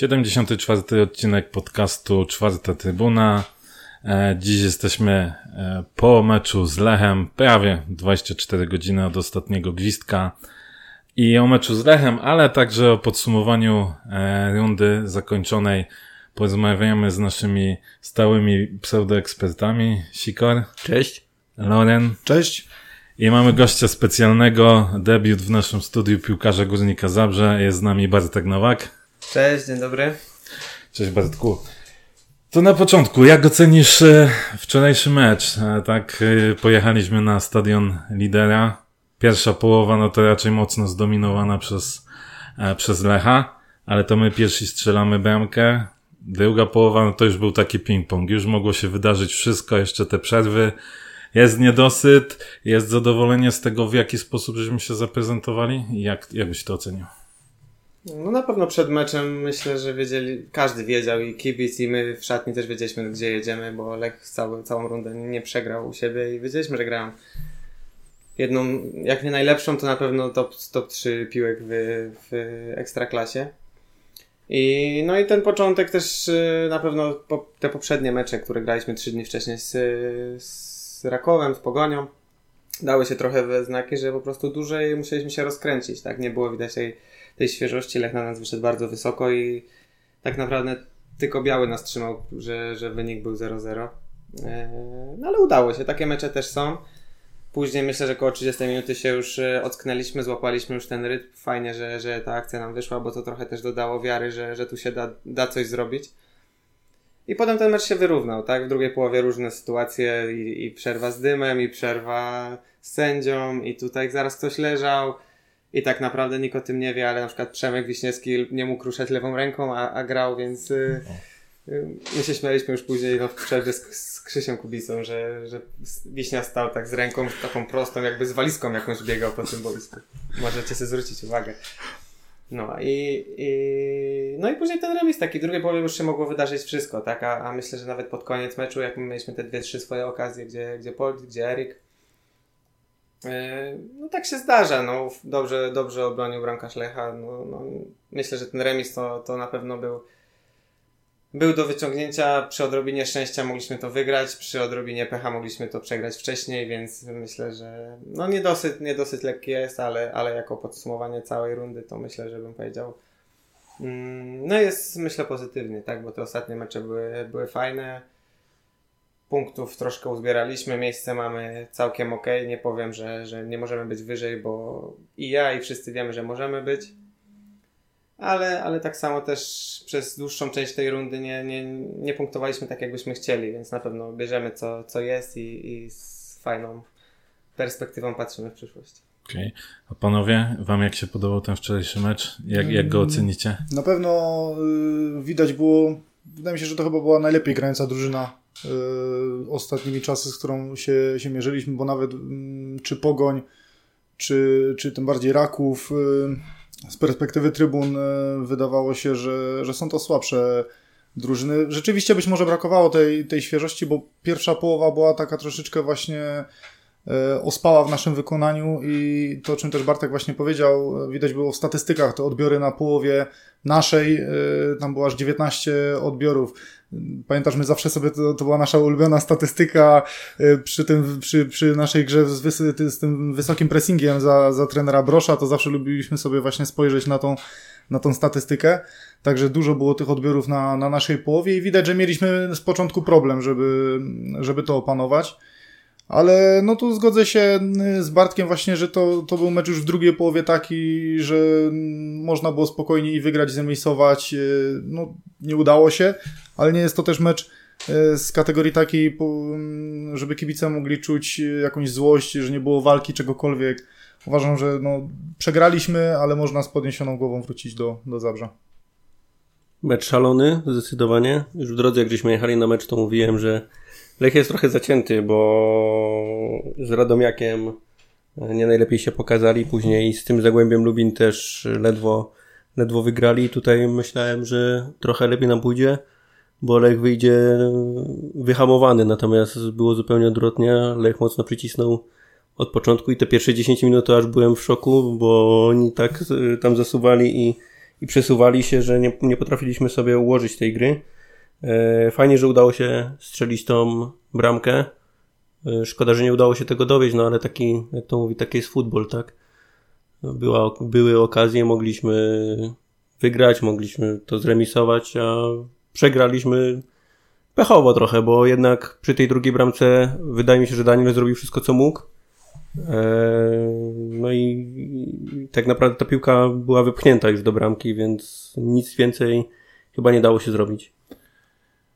Siedemdziesiąty czwarty odcinek podcastu Czwarta Trybuna. E, dziś jesteśmy e, po meczu z Lechem, prawie 24 godziny od ostatniego gwizdka i o meczu z Lechem, ale także o podsumowaniu e, rundy zakończonej porozmawiamy z naszymi stałymi pseudoekspertami. Sikor. Cześć. Loren. Cześć. I mamy gościa specjalnego, debiut w naszym studiu piłkarza Górnika Zabrze. Jest z nami Bartek Nowak. Cześć, dzień dobry. Cześć Bartku. To na początku, jak ocenisz e, wczorajszy mecz? E, tak, e, pojechaliśmy na stadion lidera. Pierwsza połowa, no to raczej mocno zdominowana przez, przez Lecha, ale to my pierwsi strzelamy bramkę. Druga połowa, no to już był taki ping-pong. Już mogło się wydarzyć wszystko, jeszcze te przerwy. Jest niedosyt, jest zadowolenie z tego, w jaki sposób żeśmy się zaprezentowali. Jak, jak byś to ocenił? No na pewno przed meczem myślę, że wiedzieli, każdy wiedział i kibic i my w szatni też wiedzieliśmy gdzie jedziemy, bo Lech cały, całą rundę nie przegrał u siebie i wiedzieliśmy, że grają jedną, jak nie najlepszą, to na pewno top, top 3 piłek w, w ekstraklasie. I, no i ten początek też y, na pewno po, te poprzednie mecze, które graliśmy trzy dni wcześniej z, z Rakowem, z Pogonią, dały się trochę we znaki, że po prostu dłużej musieliśmy się rozkręcić, tak? Nie było widać tej, tej świeżości, Lech na nas wyszedł bardzo wysoko i tak naprawdę tylko biały nas trzymał, że, że wynik był 0-0. E, no ale udało się, takie mecze też są. Później myślę, że około 30 minuty się już e, ocknęliśmy, złapaliśmy już ten rytm. Fajnie, że, że ta akcja nam wyszła, bo to trochę też dodało wiary, że, że tu się da, da coś zrobić. I potem ten mecz się wyrównał, tak? W drugiej połowie różne sytuacje i, i przerwa z dymem, i przerwa z sędzią, i tutaj zaraz ktoś leżał. I tak naprawdę nikt o tym nie wie, ale na przykład Przemek Wiśniewski nie mógł ruszać lewą ręką, a, a grał, więc y, y, my się śmialiśmy już później no, w przerwie z, z Krzysiem Kubicą, że, że Wiśnia stał tak z ręką taką prostą, jakby z walizką jakąś biegał po tym boisku. Możecie sobie zwrócić uwagę. No i, i, no i później ten remis taki, w drugiej połowie już się mogło wydarzyć wszystko, tak, a, a myślę, że nawet pod koniec meczu, jak my mieliśmy te dwie, trzy swoje okazje, gdzie, gdzie Polit, gdzie Erik, yy, no tak się zdarza, no dobrze, dobrze obronił bramkarz Lecha, no, no, myślę, że ten remis to, to na pewno był był do wyciągnięcia. Przy odrobinie szczęścia mogliśmy to wygrać, przy odrobinie pecha mogliśmy to przegrać wcześniej, więc myślę, że no niedosyt, niedosyt lekki jest, ale, ale jako podsumowanie całej rundy to myślę, że bym powiedział mm, no jest myślę pozytywnie, tak, bo te ostatnie mecze były, były fajne. Punktów troszkę uzbieraliśmy, miejsce mamy całkiem ok. Nie powiem, że, że nie możemy być wyżej, bo i ja, i wszyscy wiemy, że możemy być ale, ale tak samo też przez dłuższą część tej rundy nie, nie, nie punktowaliśmy tak, jakbyśmy chcieli, więc na pewno bierzemy co, co jest i, i z fajną perspektywą patrzymy w przyszłość. Okej. Okay. A panowie, wam jak się podobał ten wczorajszy mecz? Jak, jak go mm, ocenicie? Na pewno y, widać było, wydaje mi się, że to chyba była najlepiej grająca drużyna y, ostatnimi czasy, z którą się, się mierzyliśmy, bo nawet y, czy Pogoń, czy, czy tym bardziej Raków y, z perspektywy trybun e, wydawało się, że, że są to słabsze drużyny. Rzeczywiście być może brakowało tej, tej świeżości, bo pierwsza połowa była taka troszeczkę właśnie e, ospała w naszym wykonaniu i to, o czym też Bartek właśnie powiedział, widać było w statystykach, te odbiory na połowie naszej, e, tam było aż 19 odbiorów. Pamiętasz, my zawsze sobie, to, to była nasza ulubiona statystyka y, przy, tym, przy, przy naszej grze z, wysy, z tym wysokim pressingiem za, za trenera Brosza, to zawsze lubiliśmy sobie właśnie spojrzeć na tą, na tą statystykę. Także dużo było tych odbiorów na, na naszej połowie i widać, że mieliśmy z początku problem, żeby, żeby to opanować. Ale no tu zgodzę się y, z Bartkiem właśnie, że to, to był mecz już w drugiej połowie taki, że można było spokojnie i wygrać, zremisować. Y, no nie udało się, ale nie jest to też mecz y, z kategorii takiej, mm, żeby kibice mogli czuć jakąś złość, że nie było walki czegokolwiek. Uważam, że no, przegraliśmy, ale można z podniesioną głową wrócić do, do Zabrza. Mecz szalony, zdecydowanie. Już w drodze, jak gdzieśmy jechali na mecz, to mówiłem, że Lech jest trochę zacięty, bo z Radomiakiem nie najlepiej się pokazali. Później z tym Zagłębiem Lubin też ledwo, ledwo wygrali. Tutaj myślałem, że trochę lepiej nam pójdzie, bo Lech wyjdzie wyhamowany, natomiast było zupełnie odwrotnie. Lech mocno przycisnął od początku i te pierwsze 10 minut to aż byłem w szoku, bo oni tak y, tam zasuwali i, i przesuwali się, że nie, nie potrafiliśmy sobie ułożyć tej gry. E, fajnie, że udało się strzelić tą bramkę. E, szkoda, że nie udało się tego dowieść, no ale taki, jak to mówi, taki jest futbol, tak? Była, były okazje, mogliśmy wygrać, mogliśmy to zremisować, a przegraliśmy pechowo trochę, bo jednak przy tej drugiej bramce wydaje mi się, że Daniel zrobił wszystko, co mógł. E, no i tak naprawdę ta piłka była wypchnięta już do bramki, więc nic więcej chyba nie dało się zrobić.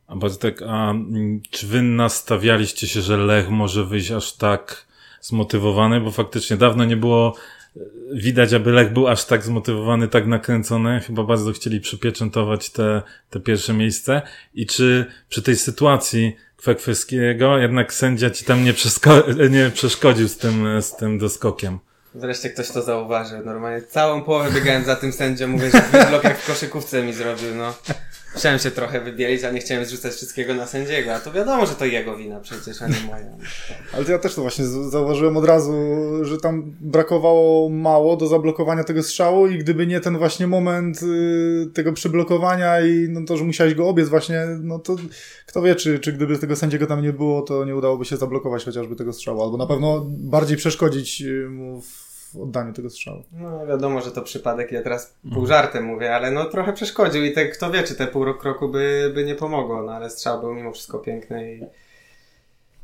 A Bartek, a mm, czy wy nastawialiście się, że Lech może wyjść aż tak zmotywowany? Bo faktycznie dawno nie było e, widać, aby Lech był aż tak zmotywowany, tak nakręcony. Chyba bardzo chcieli przypieczętować te, te pierwsze miejsce. I czy przy tej sytuacji Kwekweskiego jednak sędzia ci tam nie, nie przeszkodził z tym, z tym doskokiem? Wreszcie ktoś to zauważył. Normalnie całą połowę biegałem za tym sędzią, mówię, że blok jak w koszykówce mi zrobił, no. Chciałem się trochę wybielić, a nie chciałem zrzucać wszystkiego na sędziego, a to wiadomo, że to jego wina przecież, a nie moja. Ale to ja też to właśnie zauważyłem od razu, że tam brakowało mało do zablokowania tego strzału i gdyby nie ten właśnie moment y, tego przyblokowania i no to, że musiałeś go obiec właśnie, no to kto wie, czy, czy gdyby tego sędziego tam nie było, to nie udałoby się zablokować chociażby tego strzału, albo na pewno bardziej przeszkodzić y, mu w w oddaniu tego strzału. No wiadomo, że to przypadek, ja teraz pół żartem mówię, ale no trochę przeszkodził i te, kto wie, czy te pół kroku by, by nie pomogło, no ale strzał był mimo wszystko piękny i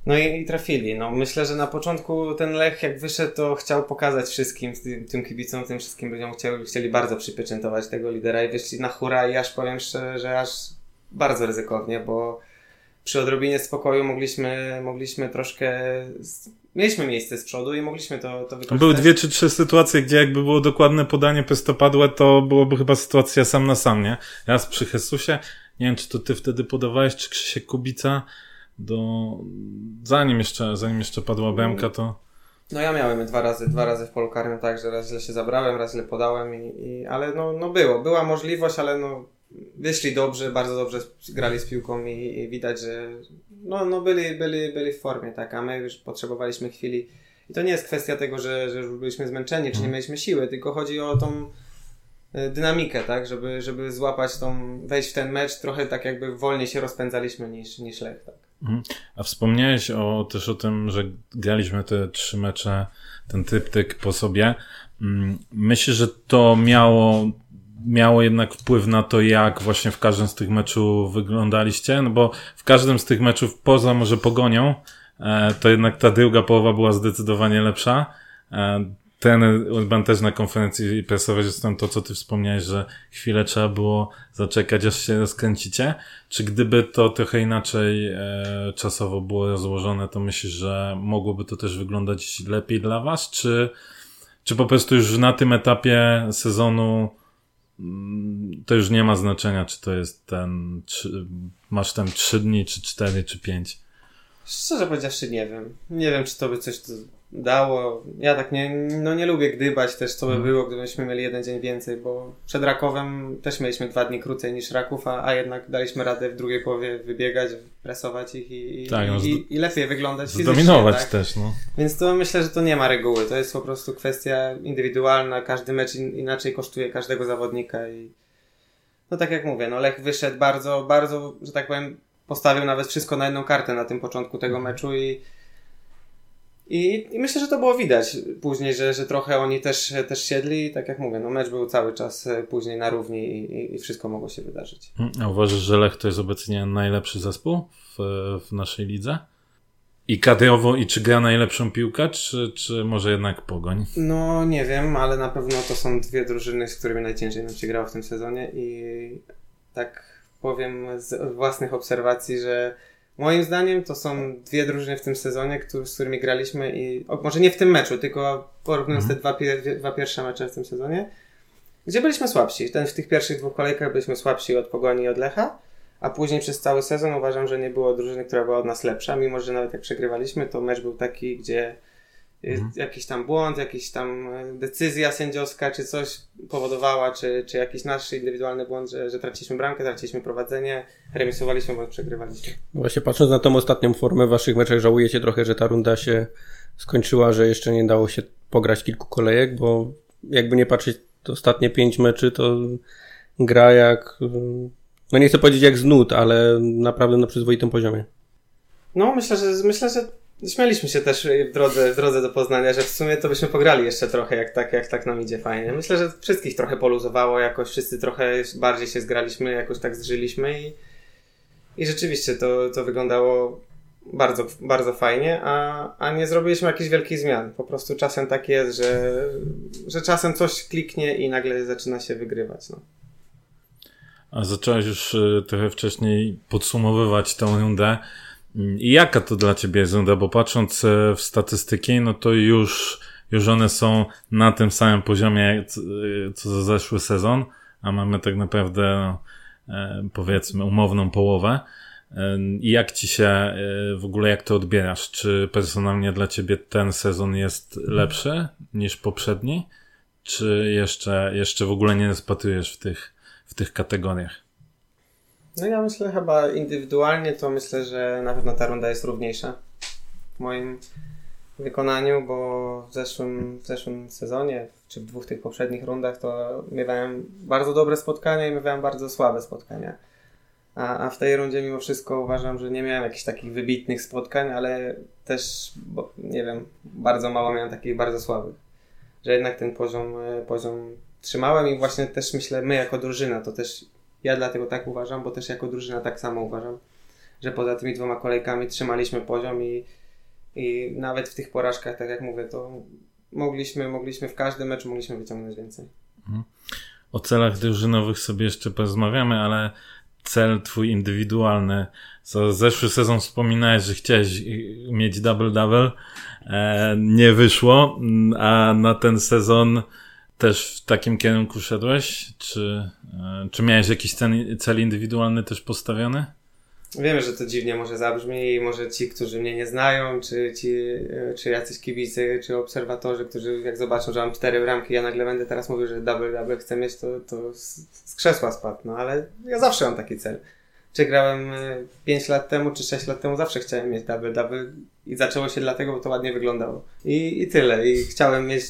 no i, i, trafili. No, myślę, że na początku ten Lech jak wyszedł, to chciał pokazać wszystkim, tym, tym kibicom, tym wszystkim ludziom, chcieli, chcieli bardzo przypieczętować tego lidera i wyszli na hura i aż powiem szczerze, że aż bardzo ryzykownie, bo przy odrobinie spokoju mogliśmy, mogliśmy troszkę mieliśmy miejsce z przodu i mogliśmy to, to wykorzystać. Były dwie czy trzy sytuacje, gdzie jakby było dokładne podanie pestopadłe, to byłoby chyba sytuacja sam na sam, nie? Raz przy Jesusie, nie wiem, czy to ty wtedy podawałeś, czy Krzysiek Kubica, do... zanim jeszcze, zanim jeszcze padła bramka, to... No ja miałem dwa razy, dwa razy w polu karnym tak, że raz źle się zabrałem, raz źle podałem i, i ale no, no było, była możliwość, ale no wyszli dobrze, bardzo dobrze grali z piłką i, i, widać, że no, no byli, byli, byli w formie, tak, a my już potrzebowaliśmy chwili. I to nie jest kwestia tego, że, że już byliśmy zmęczeni, czy nie mhm. mieliśmy siły, tylko chodzi o tą e, dynamikę, tak, żeby, żeby złapać tą, wejść w ten mecz trochę tak jakby wolniej się rozpędzaliśmy niż, niż Lech, tak. Mhm. A wspomniałeś o, też o tym, że graliśmy te trzy mecze, ten tryptyk po sobie. Mm, myślę, że to miało miało jednak wpływ na to, jak właśnie w każdym z tych meczów wyglądaliście, no bo w każdym z tych meczów, poza może pogonią, e, to jednak ta druga połowa była zdecydowanie lepsza. E, ten Urban też na konferencji prasowej zresztą to, co ty wspomniałeś, że chwilę trzeba było zaczekać, aż się rozkręcicie. Czy gdyby to trochę inaczej e, czasowo było rozłożone, to myślisz, że mogłoby to też wyglądać lepiej dla was? Czy, czy po prostu już na tym etapie sezonu to już nie ma znaczenia, czy to jest ten, czy, masz tam trzy dni, czy cztery, czy pięć. Szczerze powiedziawszy, nie wiem. Nie wiem, czy to by coś dało. Ja tak nie, no nie lubię gdybać też, co by hmm. było, gdybyśmy mieli jeden dzień więcej, bo przed Rakowem też mieliśmy dwa dni krócej niż Raków, a, a jednak daliśmy radę w drugiej połowie wybiegać, presować ich i, tak, i, no, i, i lepiej wyglądać Zdominować tak? też, no. Więc to myślę, że to nie ma reguły. To jest po prostu kwestia indywidualna. Każdy mecz inaczej kosztuje każdego zawodnika i no tak jak mówię, no Lech wyszedł bardzo, bardzo, że tak powiem, postawił nawet wszystko na jedną kartę na tym początku tego mhm. meczu i i, I, myślę, że to było widać później, że, że trochę oni też, też siedli i tak jak mówię, no mecz był cały czas e, później na równi i, i wszystko mogło się wydarzyć. Mm, a uważasz, że Lech to jest obecnie najlepszy zespół w, w naszej lidze? I kadrowo, i czy gra najlepszą piłkę, czy, czy może jednak Pogoń? No nie wiem, ale na pewno to są dwie drużyny, z którymi najciężej nam się grało w tym sezonie i tak powiem z własnych obserwacji, że Moim zdaniem to są dwie drużyny w tym sezonie, z którymi graliśmy i o, może nie w tym meczu, tylko porównując mm. te dwa, dwa pierwsze mecze w tym sezonie, gdzie byliśmy słabsi. Ten w tych pierwszych dwóch kolejkach byliśmy słabsi od Pogoni i od Lecha, a później przez cały sezon uważam, że nie było drużyny, która była od nas lepsza, mimo że nawet jak przegrywaliśmy, to mecz był taki, gdzie Mhm. Jakiś tam błąd, jakaś tam e, decyzja sędziowska, czy coś powodowała, czy, czy jakiś nasz indywidualny błąd, że, że traciliśmy bramkę, traciliśmy prowadzenie, remisowaliśmy bądź przegrywaliśmy. Właśnie patrząc na tą ostatnią formę waszych meczach, żałujecie trochę, że ta runda się skończyła, że jeszcze nie dało się pograć kilku kolejek, bo jakby nie patrzeć, ostatnie pięć meczy to gra jak, no nie chcę powiedzieć jak z nut, ale naprawdę na przyzwoitym poziomie. No, myślę, że myślę, że śmialiśmy się też w drodze, w drodze do Poznania, że w sumie to byśmy pograli jeszcze trochę, jak tak, jak tak nam idzie fajnie. Myślę, że wszystkich trochę poluzowało, jakoś wszyscy trochę bardziej się zgraliśmy, jakoś tak zżyliśmy i, i rzeczywiście to, to wyglądało bardzo, bardzo fajnie, a, a nie zrobiliśmy jakichś wielkich zmian. Po prostu czasem tak jest, że, że czasem coś kliknie i nagle zaczyna się wygrywać. No. A zacząłeś już y, trochę wcześniej podsumowywać tę rundę. I jaka to dla ciebie jest runda? Bo patrząc e, w statystyki, no to już, już one są na tym samym poziomie, co za zeszły sezon, a mamy tak naprawdę, no, e, powiedzmy, umowną połowę. I jak ci się e, w ogóle, jak to odbierasz? Czy personalnie dla ciebie ten sezon jest lepszy niż poprzedni? Czy jeszcze, jeszcze w ogóle nie rozpatrujesz w tych, w tych kategoriach? No ja myślę chyba indywidualnie to myślę, że na pewno ta runda jest równiejsza w moim wykonaniu, bo w zeszłym, w zeszłym sezonie, czy w dwóch tych poprzednich rundach to miałem bardzo dobre spotkania i miałem bardzo słabe spotkania. A, a w tej rundzie mimo wszystko uważam, że nie miałem jakichś takich wybitnych spotkań, ale też, bo, nie wiem, bardzo mało miałem takich bardzo słabych. Że jednak ten poziom, e, poziom trzymałem i właśnie też myślę, my jako drużyna, to też ja dlatego tak uważam, bo też jako drużyna tak samo uważam, że poza tymi dwoma kolejkami trzymaliśmy poziom i, i nawet w tych porażkach, tak jak mówię, to mogliśmy, mogliśmy w każdym meczu mogliśmy wyciągnąć więcej. Mhm. O celach drużynowych sobie jeszcze porozmawiamy, ale cel twój indywidualny. Co zeszły sezon wspominałeś, że chciałeś mieć double-double. E, nie wyszło, a na ten sezon też w takim kierunku szedłeś? Czy, e, czy miałeś jakiś cel, cel indywidualny też postawiony? Wiemy, że to dziwnie może zabrzmi i może ci, którzy mnie nie znają, czy ci, e, czy jacyś kibice, czy obserwatorzy, którzy jak zobaczą, że mam cztery bramki, ja nagle będę teraz mówił, że double double chcę mieć, to, to z, krzesła spadł. No ale ja zawsze mam taki cel. Czy grałem 5 e, lat temu, czy 6 lat temu, zawsze chciałem mieć double double i zaczęło się dlatego, bo to ładnie wyglądało. I, i tyle. I chciałem mieć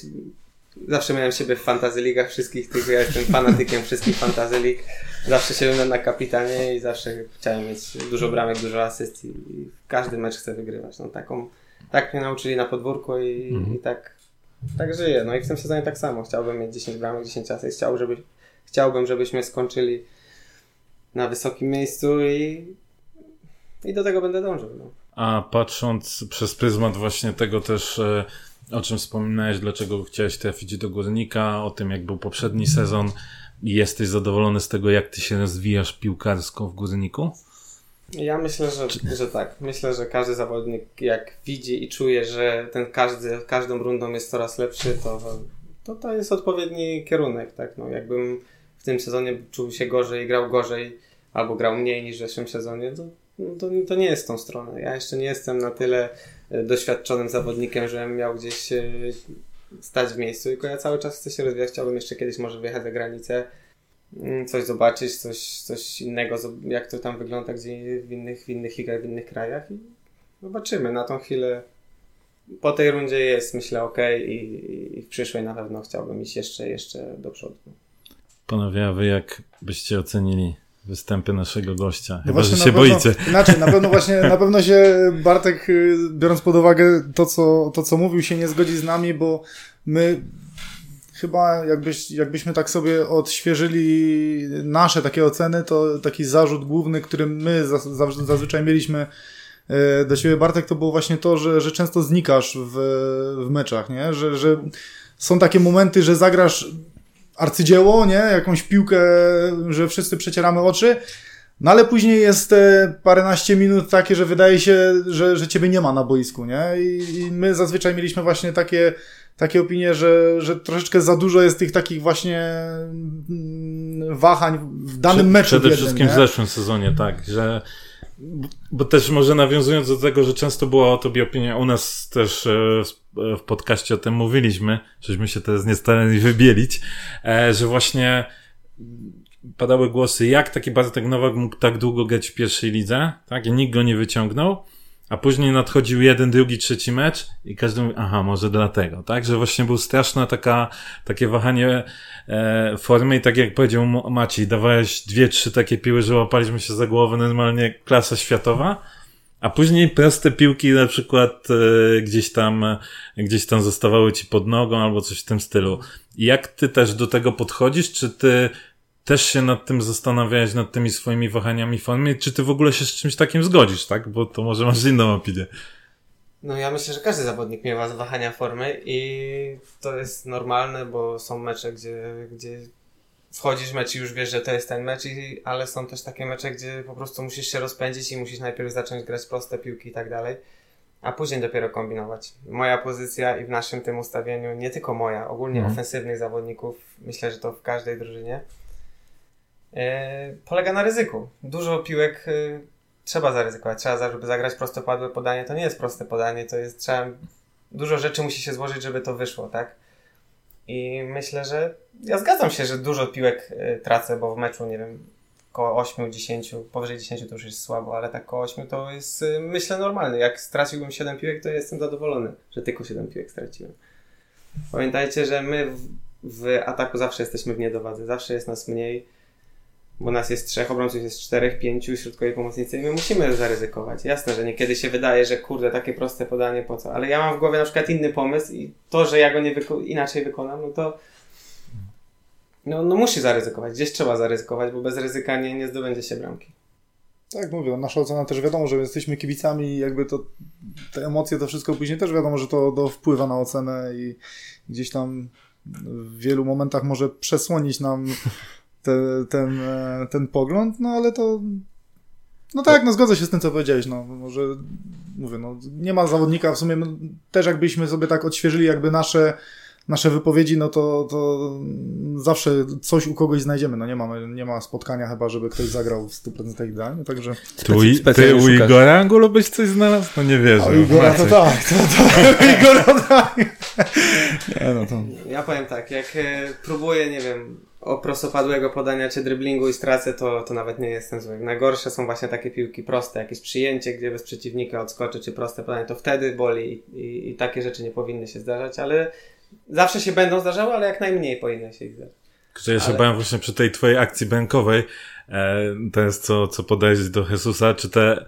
zawsze miałem siebie w fantasy ligach wszystkich tych, ja jestem fanatykiem wszystkich fantasy lig. Zawsze się na kapitanie i zawsze chciałem mieć dużo bramek, dużo asyst i, każdy mecz chcę wygrywać. No taką, tak mnie nauczyli na podwórku i, mhm. i tak, tak żyję. No i w tym sezonie tak samo. Chciałbym mieć 10 bramek, 10 asyst. Chciał, żeby, chciałbym, żebyśmy skończyli na wysokim miejscu i, i do tego będę dążył. No. A patrząc przez pryzmat właśnie tego też e, o czym wspominałeś, dlaczego chciałeś trafić do górnika, o tym jak był poprzedni sezon i jesteś zadowolony z tego, jak ty się rozwijasz piłkarsko w górniku? Ja myślę, że, Czy... że tak. Myślę, że każdy zawodnik, jak widzi i czuje, że ten każdy, każdą rundą jest coraz lepszy, to, to to jest odpowiedni kierunek, tak? No, jakbym w tym sezonie czuł się gorzej, grał gorzej, albo grał mniej niż w zeszłym sezonie, to, to, to nie jest tą stronę. Ja jeszcze nie jestem na tyle doświadczonym zawodnikiem, żebym miał gdzieś e, stać w miejscu, tylko ja cały czas chcę się rozwijać, chciałbym jeszcze kiedyś może wyjechać za granicę, mm, coś zobaczyć, coś, coś innego, jak to tam wygląda gdzie w innych, w innych ligach, w innych krajach i zobaczymy. Na tą chwilę po tej rundzie jest myślę ok i, i w przyszłej na pewno chciałbym iść jeszcze, jeszcze do przodu. Panowie, a wy jak byście ocenili występy naszego gościa. No Chyba, że się pewno, boicie. Inaczej, na pewno właśnie, na pewno się Bartek, y, biorąc pod uwagę to co, to, co mówił, się nie zgodzi z nami, bo my chyba jakbyś, jakbyśmy tak sobie odświeżyli nasze takie oceny, to taki zarzut główny, który my zazwyczaj mieliśmy y, do siebie, Bartek, to było właśnie to, że, że często znikasz w, w meczach, nie? Że, że są takie momenty, że zagrasz arcydzieło, nie? Jakąś piłkę, że wszyscy przecieramy oczy. No ale później jest te paręnaście minut takie, że wydaje się, że, że ciebie nie ma na boisku, nie? I, i my zazwyczaj mieliśmy właśnie takie, takie opinie, że, że troszeczkę za dużo jest tych takich właśnie mm, wahań w danym Prze meczu. Przede wszystkim nie? w zeszłym sezonie, tak, że bo też może nawiązując do tego, że często była o tobie opinia, u nas też e, w podcaście o tym mówiliśmy, żeśmy się teraz nie starali wybielić, e, że właśnie padały głosy, jak taki Bartek Nowak mógł tak długo grać w pierwszej lidze, tak, i nikt go nie wyciągnął, a później nadchodził jeden, drugi, trzeci mecz i każdy mówi, aha, może dlatego, tak? Że właśnie był straszna taka, takie wahanie e, formy i tak jak powiedział Maciej, dawałeś dwie, trzy takie piły, że łapaliśmy się za głowę, normalnie klasa światowa, a później proste piłki na przykład e, gdzieś tam, e, gdzieś tam zostawały ci pod nogą albo coś w tym stylu. I jak ty też do tego podchodzisz? Czy ty też się nad tym zastanawiałeś, nad tymi swoimi wahaniami formy? Czy ty w ogóle się z czymś takim zgodzisz, tak? Bo to może masz inną opinię. No ja myślę, że każdy zawodnik miewa wahania formy i to jest normalne, bo są mecze, gdzie, gdzie wchodzisz w mecz i już wiesz, że to jest ten mecz, i, ale są też takie mecze, gdzie po prostu musisz się rozpędzić i musisz najpierw zacząć grać proste piłki i tak dalej, a później dopiero kombinować. Moja pozycja i w naszym tym ustawieniu, nie tylko moja, ogólnie mhm. ofensywnych zawodników, myślę, że to w każdej drużynie, polega na ryzyku. Dużo piłek yy, trzeba zaryzykować, trzeba, żeby zagrać prostopadłe podanie, to nie jest proste podanie, to jest, trzeba, dużo rzeczy musi się złożyć, żeby to wyszło, tak? I myślę, że ja zgadzam się, że dużo piłek y, tracę, bo w meczu, nie wiem, około 8-10, powyżej 10 to już jest słabo, ale tak około 8 to jest, myślę, normalny. Jak straciłbym 7 piłek, to jestem zadowolony, że tylko 7 piłek straciłem. Pamiętajcie, że my w, w ataku zawsze jesteśmy w niedowadze, zawsze jest nas mniej bo nas jest trzech, obrońców jest czterech, pięciu, środkowej pomocnicy i my musimy zaryzykować. Jasne, że niekiedy się wydaje, że kurde, takie proste podanie, po co? Ale ja mam w głowie na przykład inny pomysł i to, że ja go nie wyko inaczej wykonam, no to no, no musi zaryzykować. Gdzieś trzeba zaryzykować, bo bez ryzyka nie, nie zdobędzie się bramki. Tak, mówię, nasza ocena też wiadomo, że jesteśmy kibicami i jakby to te emocje, to wszystko później też wiadomo, że to, to wpływa na ocenę i gdzieś tam w wielu momentach może przesłonić nam te, ten, e, ten pogląd, no ale to no tak, no zgodzę się z tym, co powiedziałeś, no może mówię, no nie ma zawodnika w sumie, no, też jakbyśmy sobie tak odświeżyli jakby nasze nasze wypowiedzi, no to, to zawsze coś u kogoś znajdziemy. No nie, mamy, nie ma spotkania chyba, żeby ktoś zagrał w 100% idealnie, także... Ty, u, ty u Igora Angulu byś coś znalazł? No nie wierzę. A Igora to tak, to, to Igora tak. Nie, no to... Ja powiem tak, jak e, próbuję, nie wiem, o prostopadłego podania czy dryblingu i stracę, to, to nawet nie jestem zły. Najgorsze są właśnie takie piłki proste, jakieś przyjęcie, gdzie bez przeciwnika odskoczy, czy proste podanie, to wtedy boli i, i, i takie rzeczy nie powinny się zdarzać, ale zawsze się będą zdarzały, ale jak najmniej powinny się ich zdarzać. Że ja się ale... bałem właśnie przy tej twojej akcji bękowej, e, to jest co, co podajesz do Jezusa, czy te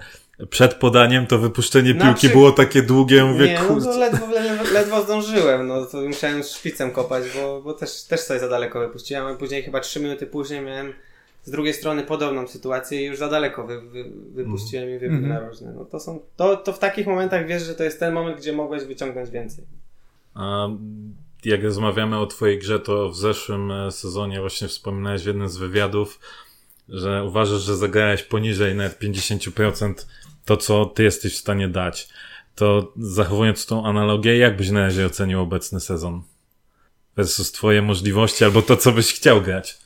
przed podaniem to wypuszczenie piłki było takie długie, mówię, Nie, no to ledwo, ledwo, ledwo zdążyłem, no to musiałem szpicem kopać, bo, bo też, też sobie za daleko wypuściłem, a później chyba 3 minuty później miałem z drugiej strony podobną sytuację i już za daleko wy, wy, wypuściłem mm. i wybiegł mm. No to, są, to, to w takich momentach wiesz, że to jest ten moment, gdzie mogłeś wyciągnąć więcej. A jak rozmawiamy o twojej grze, to w zeszłym e, sezonie właśnie wspominałeś w jednym z wywiadów, że uważasz, że zagrałeś poniżej nawet 50% to, co ty jesteś w stanie dać. To zachowując tą analogię, jak byś na razie ocenił obecny sezon? Versus twoje możliwości, albo to, co byś chciał grać.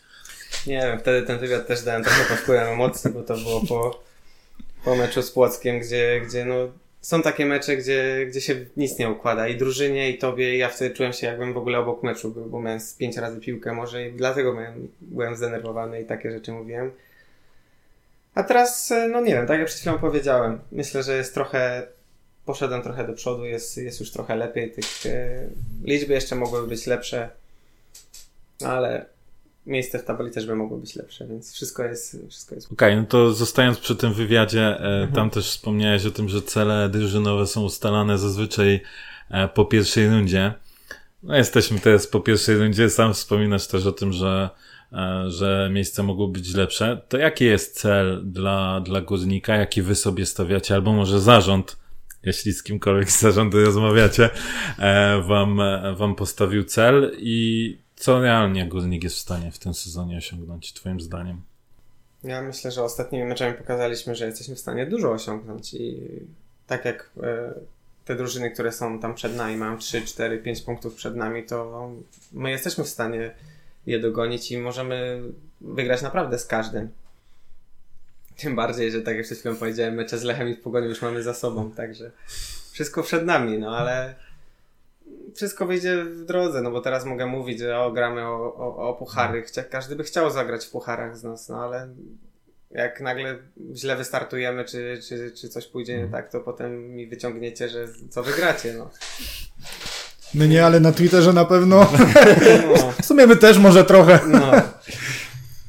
Nie wiem, wtedy ten wywiad też dałem trochę pod wpływem emocji, bo to było po, po meczu z Płockiem, gdzie, gdzie no, są takie mecze, gdzie, gdzie się nic nie układa i drużynie, i tobie, i ja wtedy czułem się jakbym w ogóle obok meczu był, bo miałem pięć razy piłkę może i dlatego byłem, byłem zdenerwowany i takie rzeczy mówiłem. A teraz, e, no nie wiem, tak jak przed chwilą powiedziałem, myślę, że jest trochę, poszedłem trochę do przodu, jest, jest już trochę lepiej, tych e, liczby jeszcze mogłyby być lepsze, ale miejsce w tabeli też by mogło być lepsze, więc wszystko jest, wszystko jest. Okej, okay, no to zostając przy tym wywiadzie, e, mhm. tam też wspomniałeś o tym, że cele drużynowe są ustalane zazwyczaj e, po pierwszej rundzie. No jesteśmy teraz po pierwszej rundzie, sam wspominasz też o tym, że E, że miejsca mogą być lepsze, to jaki jest cel dla, dla górnika, jaki wy sobie stawiacie, albo może zarząd, jeśli z kimkolwiek z zarządu rozmawiacie, e, wam, wam postawił cel i co realnie górnik jest w stanie w tym sezonie osiągnąć, twoim zdaniem? Ja myślę, że ostatnimi meczami pokazaliśmy, że jesteśmy w stanie dużo osiągnąć i tak jak e, te drużyny, które są tam przed nami, mają 3, 4, 5 punktów przed nami, to my jesteśmy w stanie je dogonić i możemy wygrać naprawdę z każdym. Tym bardziej, że tak jak przed chwilą powiedziałem, mecze z Lechem i z Pogonią już mamy za sobą, także wszystko przed nami, no ale wszystko wyjdzie w drodze, no bo teraz mogę mówić, że o, gramy o, o, o puchary. Chcia, każdy by chciał zagrać w pucharach z nas, no ale Jak nagle źle wystartujemy, czy, czy, czy coś pójdzie nie Mhm. tak, to potem mi wyciągniecie, że co wygracie, no. My nie, ale na Twitterze na pewno. no. W sumie my też może trochę. No.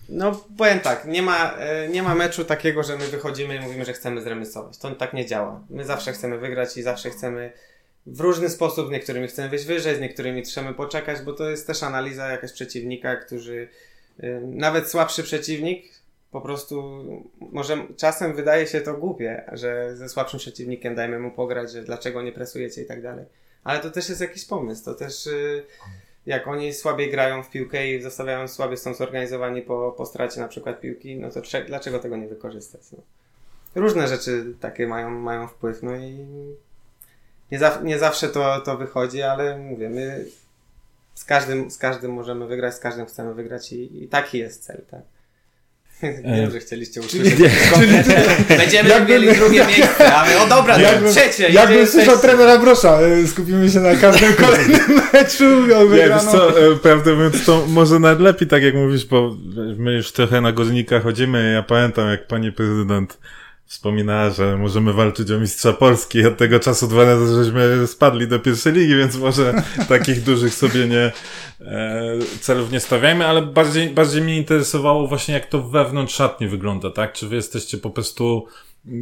No, powiem tak, nie ma, e, nie ma meczu takiego, że my wychodzimy i mówimy, że chcemy zremisować. To tak nie działa. My zawsze chcemy wygrać i zawsze chcemy w różny sposób, niektórymi chcemy wyjść wyżej, z niektórymi trzemy poczekać, bo to jest też analiza jakaś przeciwnika, którzy e, nawet słabszy przeciwnik po prostu może czasem wydaje się to głupie, że ze słabszym przeciwnikiem dajmy mu pograć, że dlaczego nie presujecie i tak dalej. Ale to też jest jakiś pomysł, to też y, jak oni słabiej grają w piłkę i zostawiają słabiej są zorganizowani po, po stracie na przykład piłki, no to cze- dlaczego tego nie wykorzystać? No. Różne rzeczy takie mają, mają wpływ, no i nie, zaw- nie zawsze to, to wychodzi, ale mówię, my z każdym, z każdym możemy wygrać, z każdym chcemy wygrać i, i taki jest cel, tak. Wiem, że chcieliście usłyszeć. Będziemy Jakby- mieli drugie miejsce, a my, o dobra, Jakbym- trzecie. Jakbym słyszał trenera Brosza, y, skupimy się na każdym kolejnym meczu. Nie, wiesz co, e, prawdę mówiąc, to może nawet lepiej, tak jak mówisz, bo my już trochę na górnika chodzimy. Ja pamiętam, jak pani prezydent wspominała, że możemy walczyć o mistrza Polski. Od tego czasu dwa razy żeśmy spadli do pierwszej ligi, więc może takich dużych sobie nie e, celów nie stawiajmy, ale bardziej, bardziej mnie interesowało właśnie, jak to wewnątrz szatni wygląda, tak? Czy wy jesteście po prostu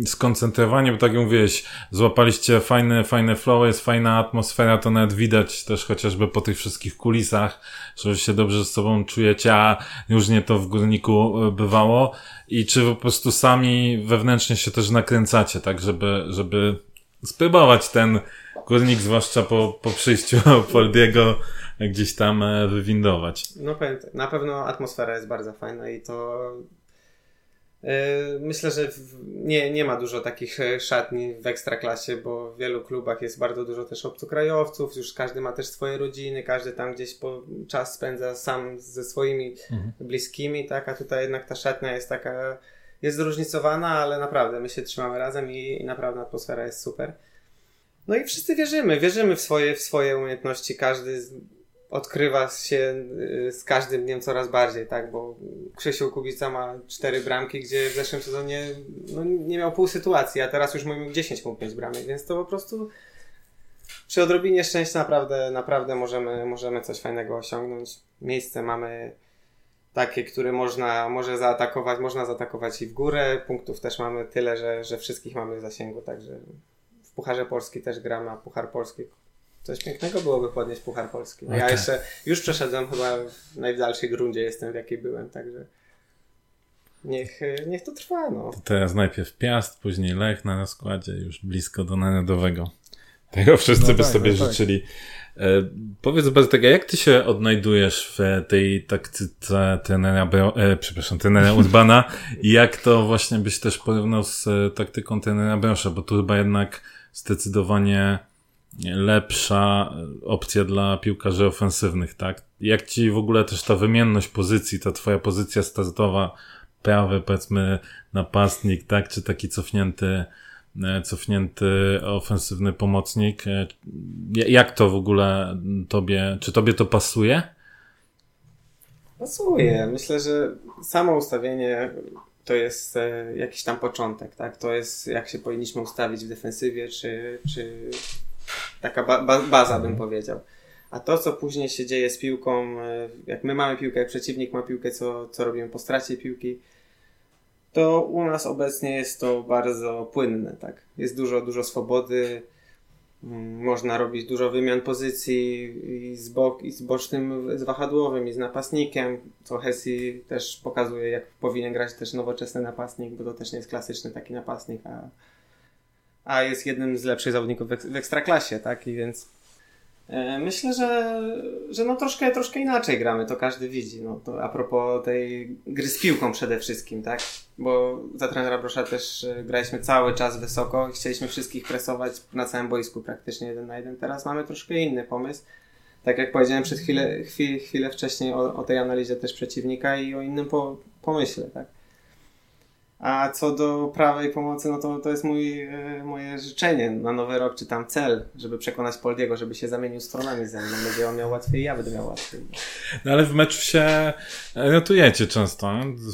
skoncentrowani, bo tak jak mówiłeś, złapaliście fajne, fajne flow, jest fajna atmosfera, to nawet widać też chociażby po tych wszystkich kulisach, że się dobrze z sobą czujecie, a różnie to w górniku e, bywało i czy po prostu sami wewnętrznie się też nakręcacie, tak, żeby, żeby spróbować ten górnik, zwłaszcza po, po przyjściu Poldiego, gdzieś tam e, wywindować. No tak, na pewno atmosfera jest bardzo fajna i to myślę, że nie, nie ma dużo takich e, szatni w ekstraklasie, bo w wielu klubach jest bardzo dużo też obcokrajowców, już każdy ma też swoje rodziny, każdy tam gdzieś po czas spędza sam ze swoimi bliskimi, tak, a tutaj jednak ta szatnia jest taka, jest zróżnicowana, ale naprawdę my się trzymamy razem i, i naprawdę atmosfera jest super. No i wszyscy wierzymy, wierzymy w swoje, w swoje umiejętności, każdy odkrywa się y, z każdym dniem coraz bardziej, tak, bo Krzysiu Kubica ma cztery bramki, gdzie w zeszłym sezonie no, nie miał pół sytuacji, a teraz już mówimy 10 mógł mieć bramek, więc to po prostu przy odrobinie szczęścia naprawdę, naprawdę możemy, możemy coś fajnego osiągnąć. Miejsce mamy takie, które można, może zaatakować, można zaatakować i w górę, punktów też mamy tyle, że, że wszystkich mamy w zasięgu, także w Pucharze Polski też gramy, a Puchar Polski Coś pięknego byłoby podnieść Puchar Polski. Ja Okej. jeszcze, już przeszedłem chyba w najdalszej grundzie jestem, w jakiej byłem, także niech, niech to trwa, no. To teraz najpierw Piast, później Lech na rozkładzie, już blisko do narodowego. Tego wszyscy No by tak, sobie no tak. życzyli. E, powiedz Bartek, jak ty się odnajdujesz w tej taktyce trenera, Bro, e, przepraszam, trenera Urbana i jak to właśnie byś też porównał z e, taktyką trenera Brosza, bo tu chyba jednak zdecydowanie lepsza opcja dla piłkarzy ofensywnych, tak? Jak ci w ogóle też ta wymienność pozycji, ta twoja pozycja startowa, prawy, powiedzmy, napastnik, tak? Czy taki cofnięty, e, cofnięty ofensywny pomocnik. E, Jak to w ogóle tobie, czy tobie to pasuje? Pasuje. Myślę, że samo ustawienie to jest e, jakiś tam początek, tak? To jest jak się powinniśmy ustawić w defensywie, czy, czy taka ba ba baza bym powiedział. A to, co później się dzieje z piłką, e, jak my mamy piłkę, jak przeciwnik ma piłkę, co, co robimy po stracie piłki, to u nas obecnie jest to bardzo płynne, tak? Jest dużo, dużo swobody, Mm, Można robić dużo wymian pozycji i z, bok, i z bocznym, z wahadłowym, i z napastnikiem, co Hesi też pokazuje, jak powinien grać też nowoczesny napastnik, bo to też nie jest klasyczny taki napastnik, a, a jest jednym z lepszych zawodników w, ek- w ekstraklasie, tak? I więc e, myślę, że, że no troszkę, troszkę inaczej gramy, to każdy widzi. No, to a propos tej gry z piłką przede wszystkim, tak? Bo za trenera Brosza też e, graliśmy cały czas wysoko i chcieliśmy wszystkich presować na całym boisku praktycznie jeden na jeden. Teraz mamy troszkę inny pomysł. Tak jak powiedziałem przed chwilę, chwilę, chwilę wcześniej o, o tej analizie też przeciwnika i o innym po, pomyśle, tak? A co do prawej pomocy, no to, to jest mój, e, moje życzenie na nowy rok, czy tam cel, żeby przekonać Poldiego, żeby się zamienił stronami ze mną. Będzie on miał łatwiej, ja będę miał łatwiej. No ale w meczu się ratujecie często,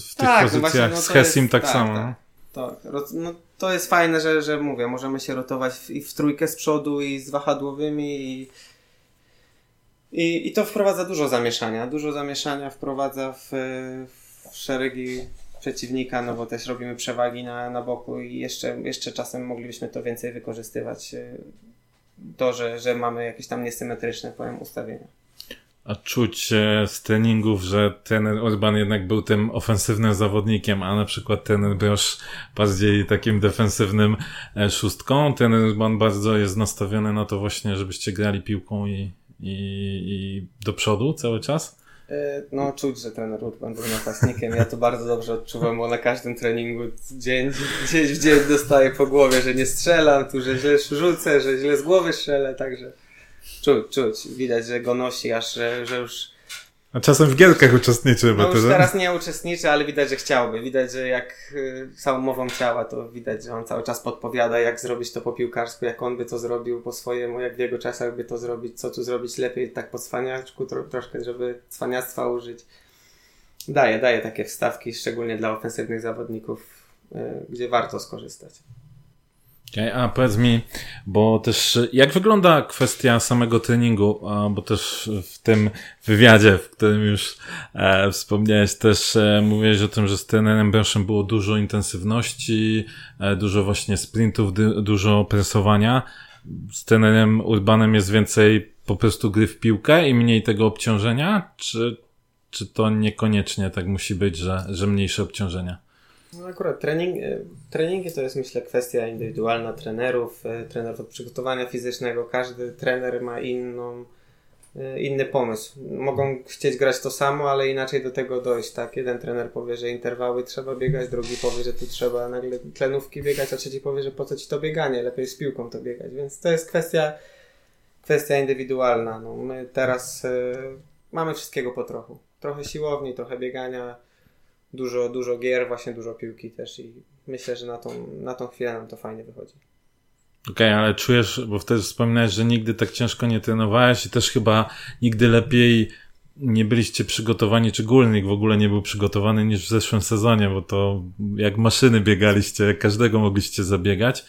w tych Tak, no pozycjach właśnie, no z jest- tak, tak, samo. tak. To, roz- no, to jest fajne, że, że mówię, możemy się rotować w, i w trójkę z przodu i z wahadłowymi i, i, i to wprowadza dużo zamieszania. Dużo zamieszania wprowadza w, w szeregi przeciwnika, no bo też robimy przewagi na, na boku i jeszcze, jeszcze czasem moglibyśmy to więcej wykorzystywać. e, To, że, że mamy jakieś tam niesymetryczne powiem ustawienia. A czuć z treningów, że trener Urban jednak był tym ofensywnym zawodnikiem, a na przykład trener Brosz bardziej takim defensywnym e, szóstką. Trener Urban bardzo jest nastawiony na to właśnie, żebyście grali piłką i, i, i do przodu cały czas. E, No, czuć, że trener Urban był napastnikiem. Ja to bardzo dobrze odczuwam, bo na każdym treningu dzień, dzień w dzień dostaję po głowie, że nie strzelam, tu, że źle rzucę, że źle z głowy strzelę, także czuć, czuć. Widać, że go nosi, aż że, że już, A czasem w gierkach uczestniczy, bo no już teraz nie uczestniczy, ale widać, że chciałby. Widać, że jak y, całą mową ciała, to widać, że on cały czas podpowiada, jak zrobić to po piłkarsku, jak on by to zrobił po swojemu, jak w jego czasach by to zrobić, co tu zrobić lepiej, tak po cwaniaczku tro, troszkę, żeby cwaniactwa użyć. Daje, daje takie wstawki, szczególnie dla ofensywnych zawodników, y, gdzie warto skorzystać. Okej, A powiedz mi, bo też jak wygląda kwestia samego treningu, bo też w tym wywiadzie, w którym już e, wspomniałeś, też e, mówiłeś o tym, że z trenerem Broszem było dużo intensywności, e, dużo właśnie sprintów, du, dużo presowania. Z trenerem Urbanem jest więcej po prostu gry w piłkę i mniej tego obciążenia, czy, czy to niekoniecznie tak musi być, że, że mniejsze obciążenia? No akurat trening, e, treningi to jest myślę kwestia indywidualna trenerów, e, trenerów od przygotowania fizycznego. Każdy trener ma inną, e, inny pomysł. Mogą chcieć grać to samo, ale inaczej do tego dojść. Tak? Jeden trener powie, że interwały trzeba biegać, drugi powie, że tu trzeba nagle tlenówki biegać, a trzeci powie, że po co ci to bieganie, lepiej z piłką to biegać. Więc to jest kwestia, kwestia indywidualna. No, my teraz e, mamy wszystkiego po trochu. Trochę siłowni, trochę biegania, dużo, dużo gier, właśnie dużo piłki też i myślę, że na tą, na tą chwilę nam to fajnie wychodzi. Okej, ale czujesz, bo wtedy wspominałeś, że nigdy tak ciężko nie trenowałeś i też chyba nigdy lepiej nie byliście przygotowani, czy Górnik w ogóle nie był przygotowany niż w zeszłym sezonie, bo to jak maszyny biegaliście, każdego mogliście zabiegać.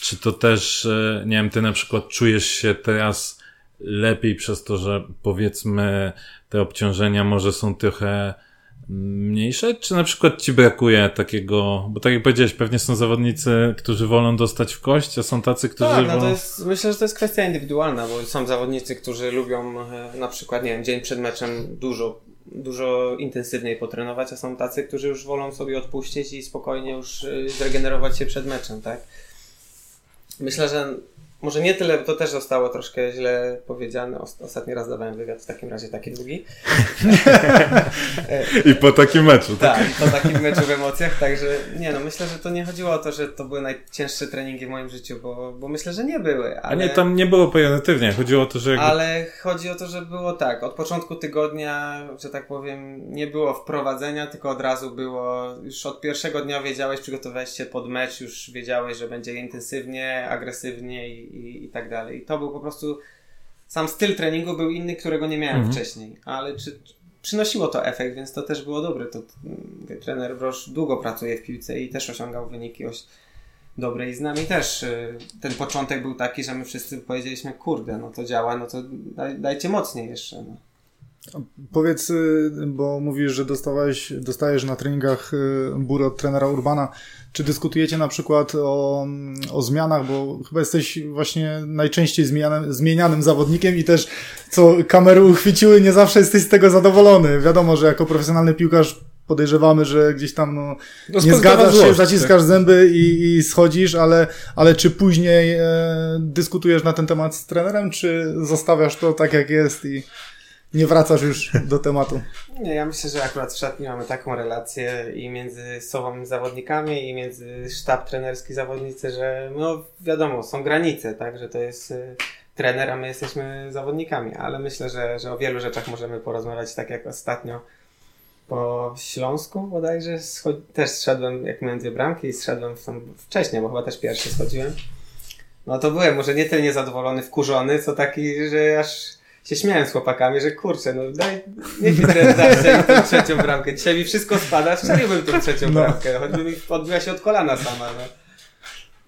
Czy to też, e, nie wiem, ty na przykład czujesz się teraz lepiej przez to, że powiedzmy te obciążenia może są trochę mniejsze, czy na przykład ci brakuje takiego, bo tak jak powiedziałeś, pewnie są zawodnicy, którzy wolą dostać w kość, a są tacy, którzy Tak, no to jest, myślę, że to jest kwestia indywidualna, bo są zawodnicy, którzy lubią e, na przykład, nie wiem, dzień przed meczem dużo, dużo intensywniej potrenować, a są tacy, którzy już wolą sobie odpuścić i spokojnie już e, zregenerować się przed meczem, tak? Myślę, że może nie tyle, to też zostało troszkę źle powiedziane. Os- Ostatni raz dawałem wywiad w takim razie taki długi. I po takim meczu, tak? Tak, po takim meczu w emocjach, także nie no, myślę, że to nie chodziło o to, że to były najcięższe treningi w moim życiu, bo, bo myślę, że nie były. Ale, A nie, tam nie było pejoratywnie, chodziło o to, że jakby... ale chodzi o to, że było tak, od początku tygodnia, że tak powiem, nie było wprowadzenia, tylko od razu było, już od pierwszego dnia wiedziałeś, przygotowałeś się pod mecz, już wiedziałeś, że będzie intensywnie, agresywnie i, i, i tak dalej. I to był po prostu, sam styl treningu był inny, którego nie miałem Mhm. wcześniej, ale czy, przynosiło to efekt, więc to też było dobre. To, mm, trener Brosz długo pracuje w piłce i też osiągał wyniki oś dobre i z nami też y, ten początek był taki, że my wszyscy powiedzieliśmy, kurde, no to działa, no to daj, dajcie mocniej jeszcze. No. Powiedz, y, bo mówisz, że dostałeś, dostajesz na treningach y, bury od trenera Urbana. Czy dyskutujecie na przykład o, o zmianach, bo chyba jesteś właśnie najczęściej zmienianym, zmienianym zawodnikiem i też co kamery uchwyciły, nie zawsze jesteś z tego zadowolony. Wiadomo, że jako profesjonalny piłkarz podejrzewamy, że gdzieś tam no, No, nie zgadzasz się, zaciskasz zęby i, i schodzisz, ale, ale czy później e, dyskutujesz na ten temat z trenerem, czy zostawiasz to tak jak jest i nie wracasz już do tematu? Nie, ja myślę, że akurat w szatni mamy taką relację i między sobą zawodnikami i między sztab trenerski zawodnicy, że no wiadomo, są granice, tak, że to jest y, trener, a my jesteśmy zawodnikami, ale myślę, że, że o wielu rzeczach możemy porozmawiać tak jak ostatnio po Śląsku bodajże scho- też zszedłem, jak miałem dwie bramki i zszedłem tam wcześniej, bo chyba też pierwszy schodziłem. No to byłem może nie tyle niezadowolony, wkurzony, co taki, że aż się śmiałem z chłopakami, że kurczę, no daj, niech mi teraz da tą trzecią bramkę. Dzisiaj mi wszystko spada, strzeliłbym tą trzecią No. bramkę, choćby mi odbiła się od kolana sama, no.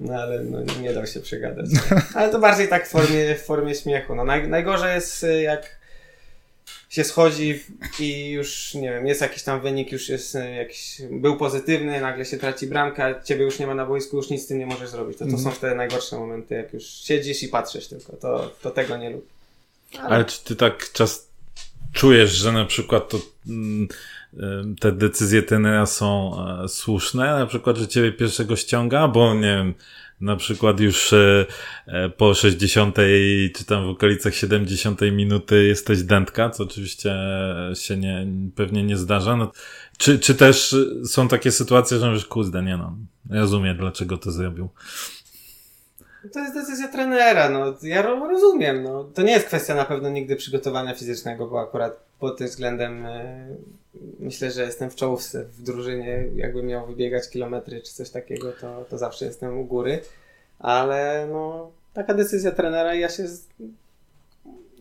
No ale no, nie dał się przegadać. Ale to bardziej tak w formie, w formie śmiechu. No, naj, najgorzej jest y, jak się schodzi i już, nie wiem, jest jakiś tam wynik, już jest y, jakiś, był pozytywny, nagle się traci bramka, ciebie już nie ma na boisku, już nic z tym nie możesz zrobić. To, to są wtedy najgorsze momenty, jak już siedzisz i patrzysz tylko. To, to tego nie lubię. Ale czy ty tak czas czujesz, że na przykład to, mm, te decyzje trenera są e, słuszne? Na przykład, że ciebie pierwszego ściąga? Bo nie wiem, na przykład już e, e, po 60 czy tam w okolicach 70 minuty jesteś dętka, co oczywiście się nie, pewnie nie zdarza. No, czy, czy też są takie sytuacje, że mówisz, kurde, nie no, rozumiem dlaczego to zrobił. To jest decyzja trenera, no. Ja ro- rozumiem, no. To nie jest kwestia na pewno nigdy przygotowania fizycznego, bo akurat pod tym względem e, myślę, że jestem w czołówce w drużynie. Jakbym miał wybiegać kilometry czy coś takiego, to, to zawsze jestem u góry. Ale no, taka decyzja trenera i ja się z...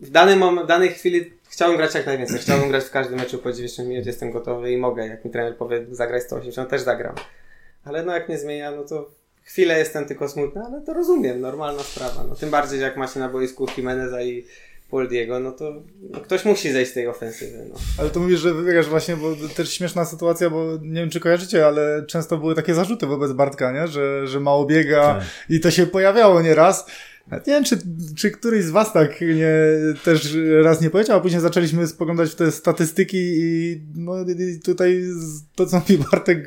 w, danym mom- w danej chwili chciałbym grać jak najwięcej. Chciałbym grać w każdym meczu po 90 minut, jestem gotowy i mogę. Jak mi trener powie zagraj 180, też zagram. Ale no jak nie zmienia, no to chwilę jestem tylko smutny, ale to rozumiem, normalna sprawa. No, tym bardziej, że jak ma się na boisku Jimeneza i Poldiego, no to no, ktoś musi zejść z tej ofensywy. No. Ale to mówisz, że wybiegasz właśnie, bo też śmieszna sytuacja, bo nie wiem, czy kojarzycie, ale często były takie zarzuty wobec Bartka, nie? Że, że mało biega Tak. i to się pojawiało nieraz. Nawet Nie wiem, czy, czy któryś z was tak nie, też raz nie powiedział, a później zaczęliśmy spoglądać w te statystyki i no i tutaj to, co mówi Bartek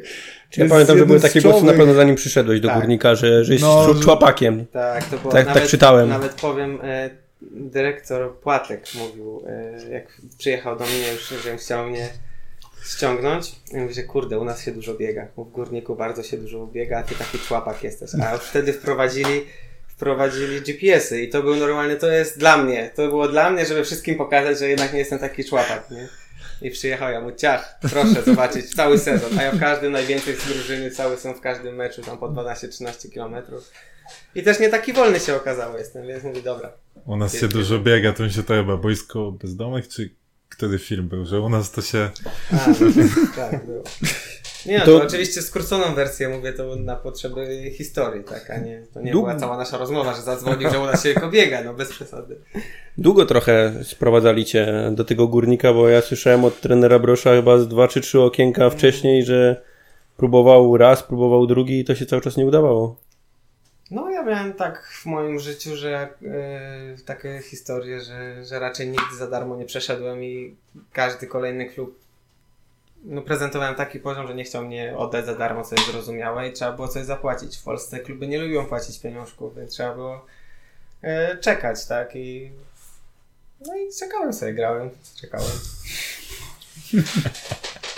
Ja jest pamiętam, że były takie głosy na pewno zanim przyszedłeś do Tak. górnika, że, że jesteś No, no, człapakiem. Tak, to było Tak- tak czytałem. Nawet powiem, e, dyrektor Płatek mówił, e, jak przyjechał do mnie już, że chciał mnie ściągnąć. I mówi, że kurde, u nas się dużo biega. W górniku bardzo się dużo biega, a ty taki człapak jesteś. A już wtedy wprowadzili wprowadzili GPS-y i to był normalny, to jest dla mnie. To było dla mnie, żeby wszystkim pokazać, że jednak nie jestem taki człapak, nie? I przyjechał ja mu, ciach, proszę zobaczyć cały sezon. A ja w każdym najwięcej z drużyny, cały są w każdym meczu, tam po 12-13 kilometrów. I też nie taki wolny się okazało jestem, więc mówię, dobra. U nas się dużo biega, to mi się to chyba boisko bezdomnych, czy który film był, że u nas to się... A, no, tak, było. Nie To- to... oczywiście skróconą wersję mówię to na potrzeby historii, tak, a nie, to nie Dług- była cała nasza rozmowa, że zadzwonił, że u nas się biega, no bez przesady. Długo trochę sprowadzali cię do tego górnika, bo ja słyszałem od trenera Brosza chyba z dwa czy trzy okienka wcześniej, że próbował raz, próbował drugi i to się cały czas nie udawało. No ja miałem tak w moim życiu, że yy, takie historie, że, że raczej nigdy za darmo nie przeszedłem i każdy kolejny klub no, prezentowałem taki poziom, że nie chciał mnie oddać za darmo, co jest zrozumiałe i trzeba było coś zapłacić. W Polsce kluby nie lubią płacić pieniążków, więc trzeba było yy, czekać, tak? I no i czekałem sobie, grałem, czekałem.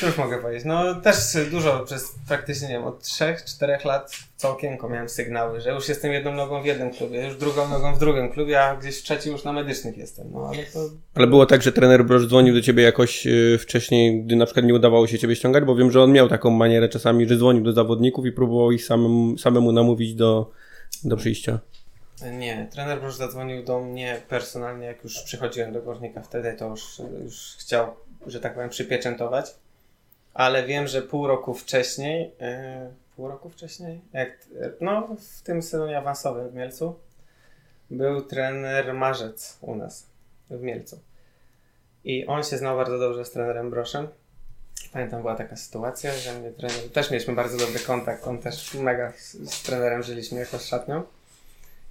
Cóż mogę powiedzieć? No też dużo przez praktycznie, nie wiem, od 3-4 lat co okienko miałem sygnały, że już jestem jedną nogą w jednym klubie, już drugą nogą w drugim klubie, a gdzieś w trzecim już na medycznych jestem. No ale to Ale było tak, że trener Brosz dzwonił do ciebie jakoś y, wcześniej, gdy na przykład nie udawało się ciebie ściągać, bo wiem, że on miał taką manierę czasami, że dzwonił do zawodników i próbował ich samym, samemu namówić do, do przyjścia. nie. Trener Broż zadzwonił do mnie personalnie, jak już przychodziłem do Górnika. Wtedy to już, już chciał, że tak powiem, przypieczętować. Ale wiem, że pół roku wcześniej, e, pół roku wcześniej, jak, no w tym sezonie awansowym w Mielcu, był trener Marzec u nas w Mielcu. I on się znał bardzo dobrze z trenerem Broszem. Pamiętam, była taka sytuacja, że mnie trener, też mieliśmy bardzo dobry kontakt, on też mega z, z trenerem żyliśmy jako z szatnią.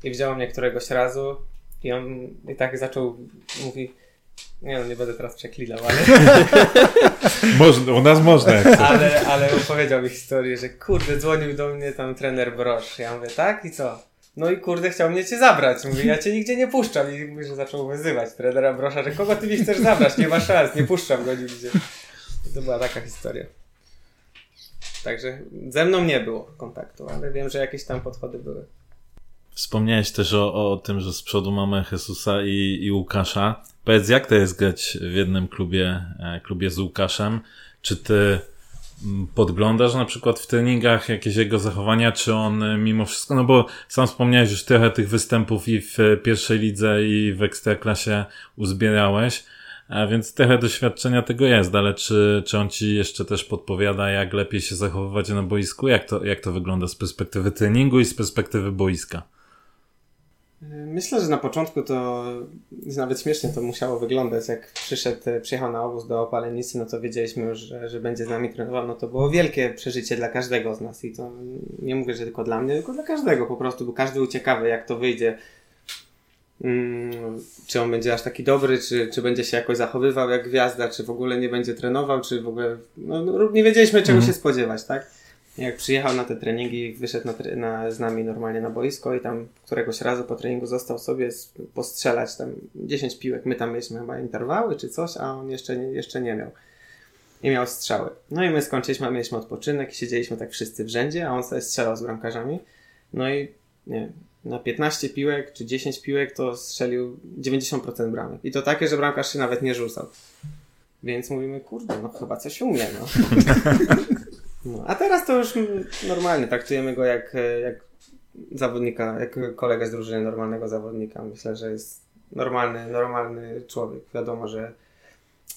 I wziął mnie któregoś razu i on i tak zaczął, mówi, nie no, nie będę teraz przeklinał, ale Można, u nas można. ale, ale opowiedział mi historię, że kurde, dzwonił do mnie tam trener Brosz. Ja mówię, tak? I co? No i kurde, chciał mnie cię zabrać. Mówię, ja cię nigdzie nie puszczam. I mówi, że zaczął wyzywać trenera Brosza, że kogo ty mi chcesz zabrać? Nie ma szans, nie puszczam go nigdzie. To była taka historia. Także ze mną nie było kontaktu, ale wiem, że jakieś tam podchody były. Wspomniałeś też o, o tym, że z przodu mamy Jesusa i, i Łukasza. Powiedz, jak to jest grać w jednym klubie, e, klubie z Łukaszem? Czy ty mm, podglądasz na przykład w treningach jakieś jego zachowania, czy on mimo wszystko, no bo sam wspomniałeś już trochę tych występów i w pierwszej lidze i w ekstraklasie uzbierałeś, a więc trochę doświadczenia tego jest, ale czy, czy on ci jeszcze też podpowiada, jak lepiej się zachowywać na boisku? Jak to, jak to wygląda z perspektywy treningu i z perspektywy boiska? Myślę, że na początku to nawet śmiesznie to musiało wyglądać. Jak przyszedł, przyjechał na obóz do Opalenicy, no to wiedzieliśmy już, że, że będzie z nami trenował. No to było wielkie przeżycie dla każdego z nas i to nie mówię, że tylko dla mnie, tylko dla każdego po prostu, bo każdy był ciekawy, jak to wyjdzie. Hmm, czy on będzie aż taki dobry, czy, czy będzie się jakoś zachowywał jak gwiazda, czy w ogóle nie będzie trenował, czy w ogóle. No, no nie wiedzieliśmy czego mm. się spodziewać, tak? Jak przyjechał na te treningi, wyszedł na, na, z nami normalnie na boisko i tam któregoś razu po treningu został sobie postrzelać tam 10 piłek. My tam mieliśmy chyba interwały czy coś, a on jeszcze nie, jeszcze nie miał. Nie miał strzały. No i my skończyliśmy, mieliśmy odpoczynek i siedzieliśmy tak wszyscy w rzędzie, a on sobie strzelał z bramkarzami. No i nie, na 15 piłek czy 10 piłek to strzelił 90% bramek. I to takie, że bramkarz się nawet nie rzucał. Więc mówimy, kurde, no chyba coś umie, no. No, a teraz to już normalnie, traktujemy go jak, jak zawodnika, jak kolegę z drużyny, normalnego zawodnika. Myślę, że jest normalny, normalny człowiek. Wiadomo, że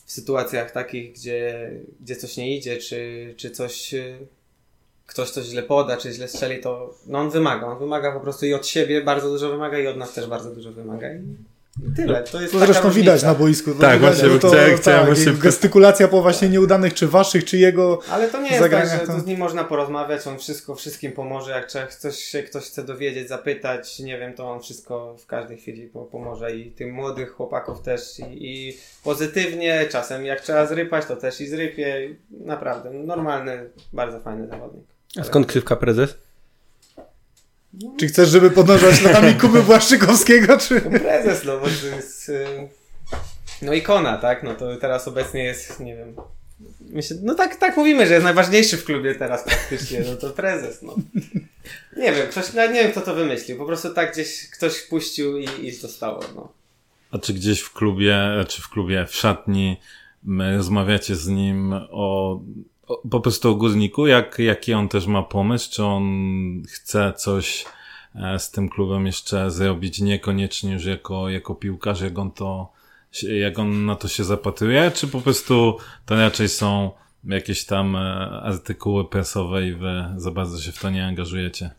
w sytuacjach takich, gdzie, gdzie coś nie idzie, czy, czy coś ktoś coś źle poda, czy źle strzeli, to no on wymaga. On wymaga po prostu i od siebie bardzo dużo wymaga i od nas też bardzo dużo wymaga. I Tyle. To jest to zresztą widać na boisku. tak, właśnie, to, chciałem, chciałem tak, właśnie... Gestykulacja po właśnie nieudanych, czy waszych, czy jego Ale to nie jest tak, że to... z nim można porozmawiać, on wszystko, wszystkim pomoże, jak coś się ktoś chce dowiedzieć, zapytać, nie wiem, to on wszystko w każdej chwili pomoże i tym młodych chłopaków też i, i pozytywnie, czasem jak trzeba zrypać, to też i zrypie. Naprawdę, normalny, bardzo fajny zawodnik. A skąd krzywka prezes? Czy chcesz, żeby podążać latami Kuby Błaszczykowskiego, czy... No prezes, no bo to jest... Y, no ikona, tak? No to teraz obecnie jest, nie wiem... Myślę, no tak, tak mówimy, że jest najważniejszy w klubie teraz praktycznie, no to prezes, no. Nie wiem, ktoś, no nie wiem kto to wymyślił, po prostu tak gdzieś ktoś puścił i, i zostało, no. A czy gdzieś w klubie, czy w klubie, w szatni rozmawiacie z nim o po prostu o górniku, jak, jaki on też ma pomysł, czy on chce coś e, z tym klubem jeszcze zrobić, niekoniecznie już jako, jako piłkarz, jak on to, jak on na to się zapatruje, czy po prostu to raczej są jakieś tam e, artykuły prasowe i wy za bardzo się w to nie angażujecie?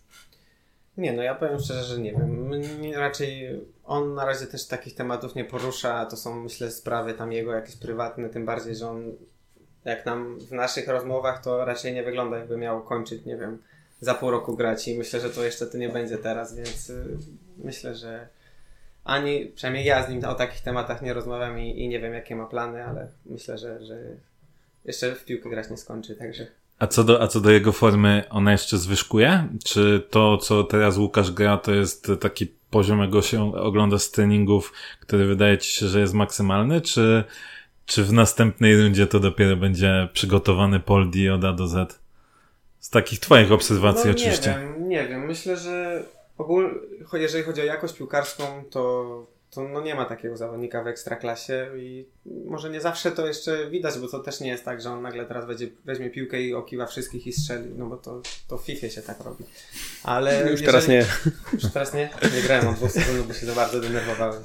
Nie, no ja powiem szczerze, że nie wiem. Raczej on na razie też takich tematów nie porusza, to są myślę sprawy tam jego jakieś prywatne, tym bardziej, że on jak nam w naszych rozmowach to raczej nie wygląda jakby miał kończyć, nie wiem, za pół roku grać i myślę, że to jeszcze to nie będzie teraz, więc y, myślę, że ani, przynajmniej ja z nim o takich tematach nie rozmawiam i, i nie wiem jakie ma plany, ale myślę, że, że jeszcze w piłkę grać nie skończy, także... A co, do, a co do jego formy, ona jeszcze zwyżkuje? Czy to, co teraz Łukasz gra, to jest taki poziom, jak go się ogląda z treningów, który wydaje ci się, że jest maksymalny, czy czy w następnej rundzie to dopiero będzie przygotowany Poldi od A do Z? Z takich twoich obserwacji no, oczywiście. Nie wiem, nie wiem. Myślę, że ogólnie, jeżeli chodzi o jakość piłkarską, to, to no nie ma takiego zawodnika w ekstraklasie i może nie zawsze to jeszcze widać, bo to też nie jest tak, że on nagle teraz będzie, weźmie piłkę i okiwa wszystkich i strzeli, no bo to, to w FIFA się tak robi. Ale już jeżeli... teraz nie. Już teraz nie? Nie grałem od dwóch sekund, bo się za bardzo denerwowałem.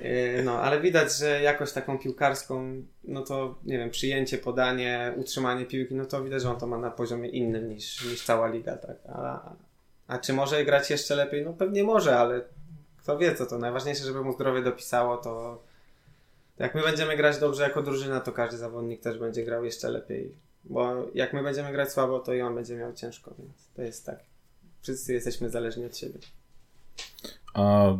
Yy, no, ale widać, że jakoś taką piłkarską, no to nie wiem, przyjęcie, podanie, utrzymanie piłki, no to widać, że on to ma na poziomie innym niż, niż cała liga, tak. A, a czy może grać jeszcze lepiej? No pewnie może, ale kto wie co to. Najważniejsze, żeby mu zdrowie dopisało, to jak my będziemy grać dobrze jako drużyna, to każdy zawodnik też będzie grał jeszcze lepiej. Bo jak my będziemy grać słabo, to i on będzie miał ciężko, więc to jest tak. Wszyscy jesteśmy zależni od siebie. A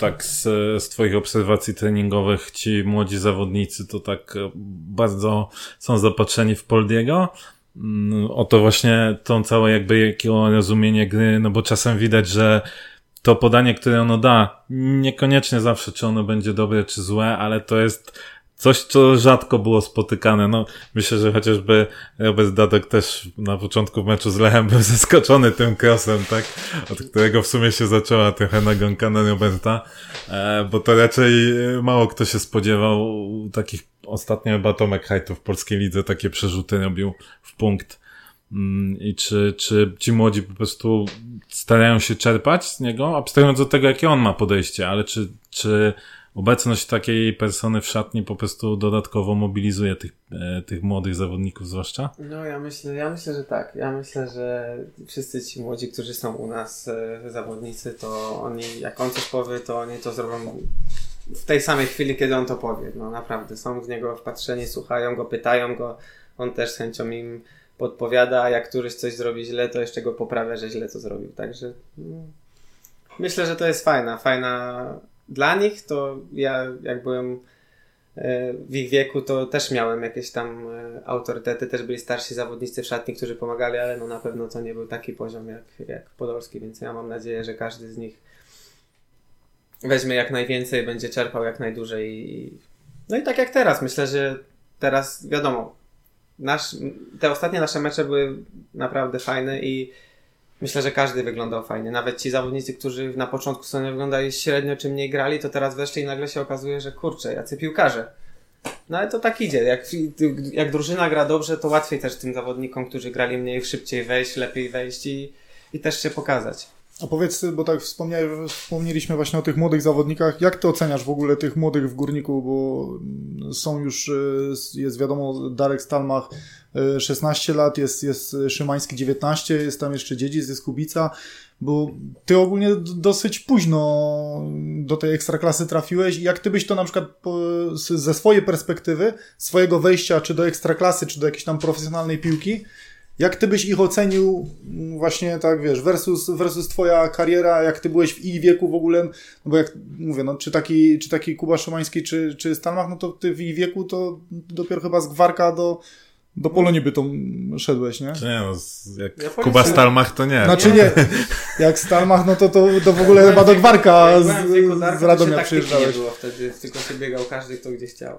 tak z, z Twoich obserwacji treningowych ci młodzi zawodnicy to tak e, bardzo są zapatrzeni w Poldiego. Mm, o to właśnie tą całe jakby jakiego rozumienie gry, no bo czasem widać, że to podanie, które ono da, niekoniecznie zawsze czy ono będzie dobre czy złe, ale to jest coś, co rzadko było spotykane. No, myślę, że chociażby Robert Dadek też na początku meczu z Lechem był zaskoczony tym krosem, tak? Od którego w sumie się zaczęła trochę nagonka na Roberta, e, bo to raczej mało kto się spodziewał takich, ostatnio chyba Tomek w polskiej lidze takie przerzuty robił w punkt. Mm, I czy, czy ci młodzi po prostu starają się czerpać z niego, abstrahując od tego, jakie on ma podejście, ale czy, czy obecność takiej persony w szatni po prostu dodatkowo mobilizuje tych, e, tych młodych zawodników zwłaszcza? No ja myślę, ja myślę, że tak. Ja myślę, że wszyscy ci młodzi, którzy są u nas e, zawodnicy, to oni, jak on coś powie, to oni to zrobią w tej samej chwili, kiedy on to powie. No naprawdę, są w niego wpatrzeni, słuchają go, pytają go, on też z chęcią im podpowiada, a jak któryś coś zrobi źle, to jeszcze go poprawia, że źle to zrobił. Także mm, myślę, że to jest fajna, fajna dla nich, to ja jak byłem e, w ich wieku, to też miałem jakieś tam e, autorytety, też byli starsi zawodnicy w szatni, którzy pomagali, ale no na pewno to nie był taki poziom jak, jak Podolski, więc ja mam nadzieję, że każdy z nich weźmie jak najwięcej, będzie czerpał jak najdłużej. I... No i tak jak teraz, myślę, że teraz wiadomo, nasz, te ostatnie nasze mecze były naprawdę fajne i myślę, że każdy wyglądał fajnie. Nawet ci zawodnicy, którzy na początku sezonu wyglądali średnio czy mniej grali, to teraz weszli i nagle się okazuje, że kurczę, jacy piłkarze. No ale to tak idzie. Jak, jak drużyna gra dobrze, to łatwiej też tym zawodnikom, którzy grali mniej, szybciej wejść, lepiej wejść i, i też się pokazać. A powiedz, bo tak wspomnieliśmy właśnie o tych młodych zawodnikach, jak ty oceniasz w ogóle tych młodych w Górniku, bo są już, e, jest wiadomo, Darek Stalmach 16 e, lat, jest, jest Szymański 19, jest tam jeszcze Dziedzic, jest Kubica, bo ty ogólnie dosyć późno do tej ekstraklasy trafiłeś. Jak ty byś to na przykład ze swojej perspektywy, swojego wejścia czy do ekstraklasy, czy do jakiejś tam profesjonalnej piłki, jak ty byś ich ocenił właśnie tak, wiesz, versus, versus twoja kariera, jak ty byłeś w ich wieku w ogóle, no bo jak mówię, no czy taki, czy taki Kuba Szymański, czy, czy Stalmach, no to ty w ich wieku to dopiero chyba z Gwarka do, do Polonii by to szedłeś, nie? Nie no, jak ja Kuba Stalmach to nie. Znaczy nie, jak Stalmach, no to, to, to w ogóle chyba do Gwarka z, z Radomia przyjeżdżałeś. nie było wtedy, tylko się biegał każdy, kto gdzie chciał.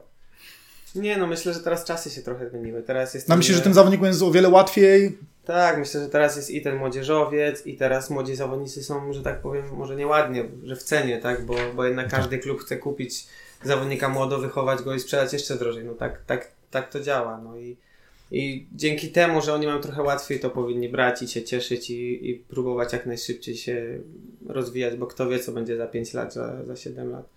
Nie, no myślę, że teraz czasy się trochę zmieniły. Teraz jest. No myślę, że tym zawodnikom jest o wiele łatwiej. Tak, myślę, że teraz jest i ten młodzieżowiec, i teraz młodzi zawodnicy są, że tak powiem, może nieładnie, że w cenie, tak? Bo, bo jednak tak. każdy klub chce kupić zawodnika młodo, wychować go i sprzedać jeszcze drożej. No tak, tak, tak to działa. No i, i dzięki temu, że oni mają trochę łatwiej, to powinni brać i się cieszyć i, i próbować jak najszybciej się rozwijać, bo kto wie, co będzie za 5 lat, za, za 7 lat.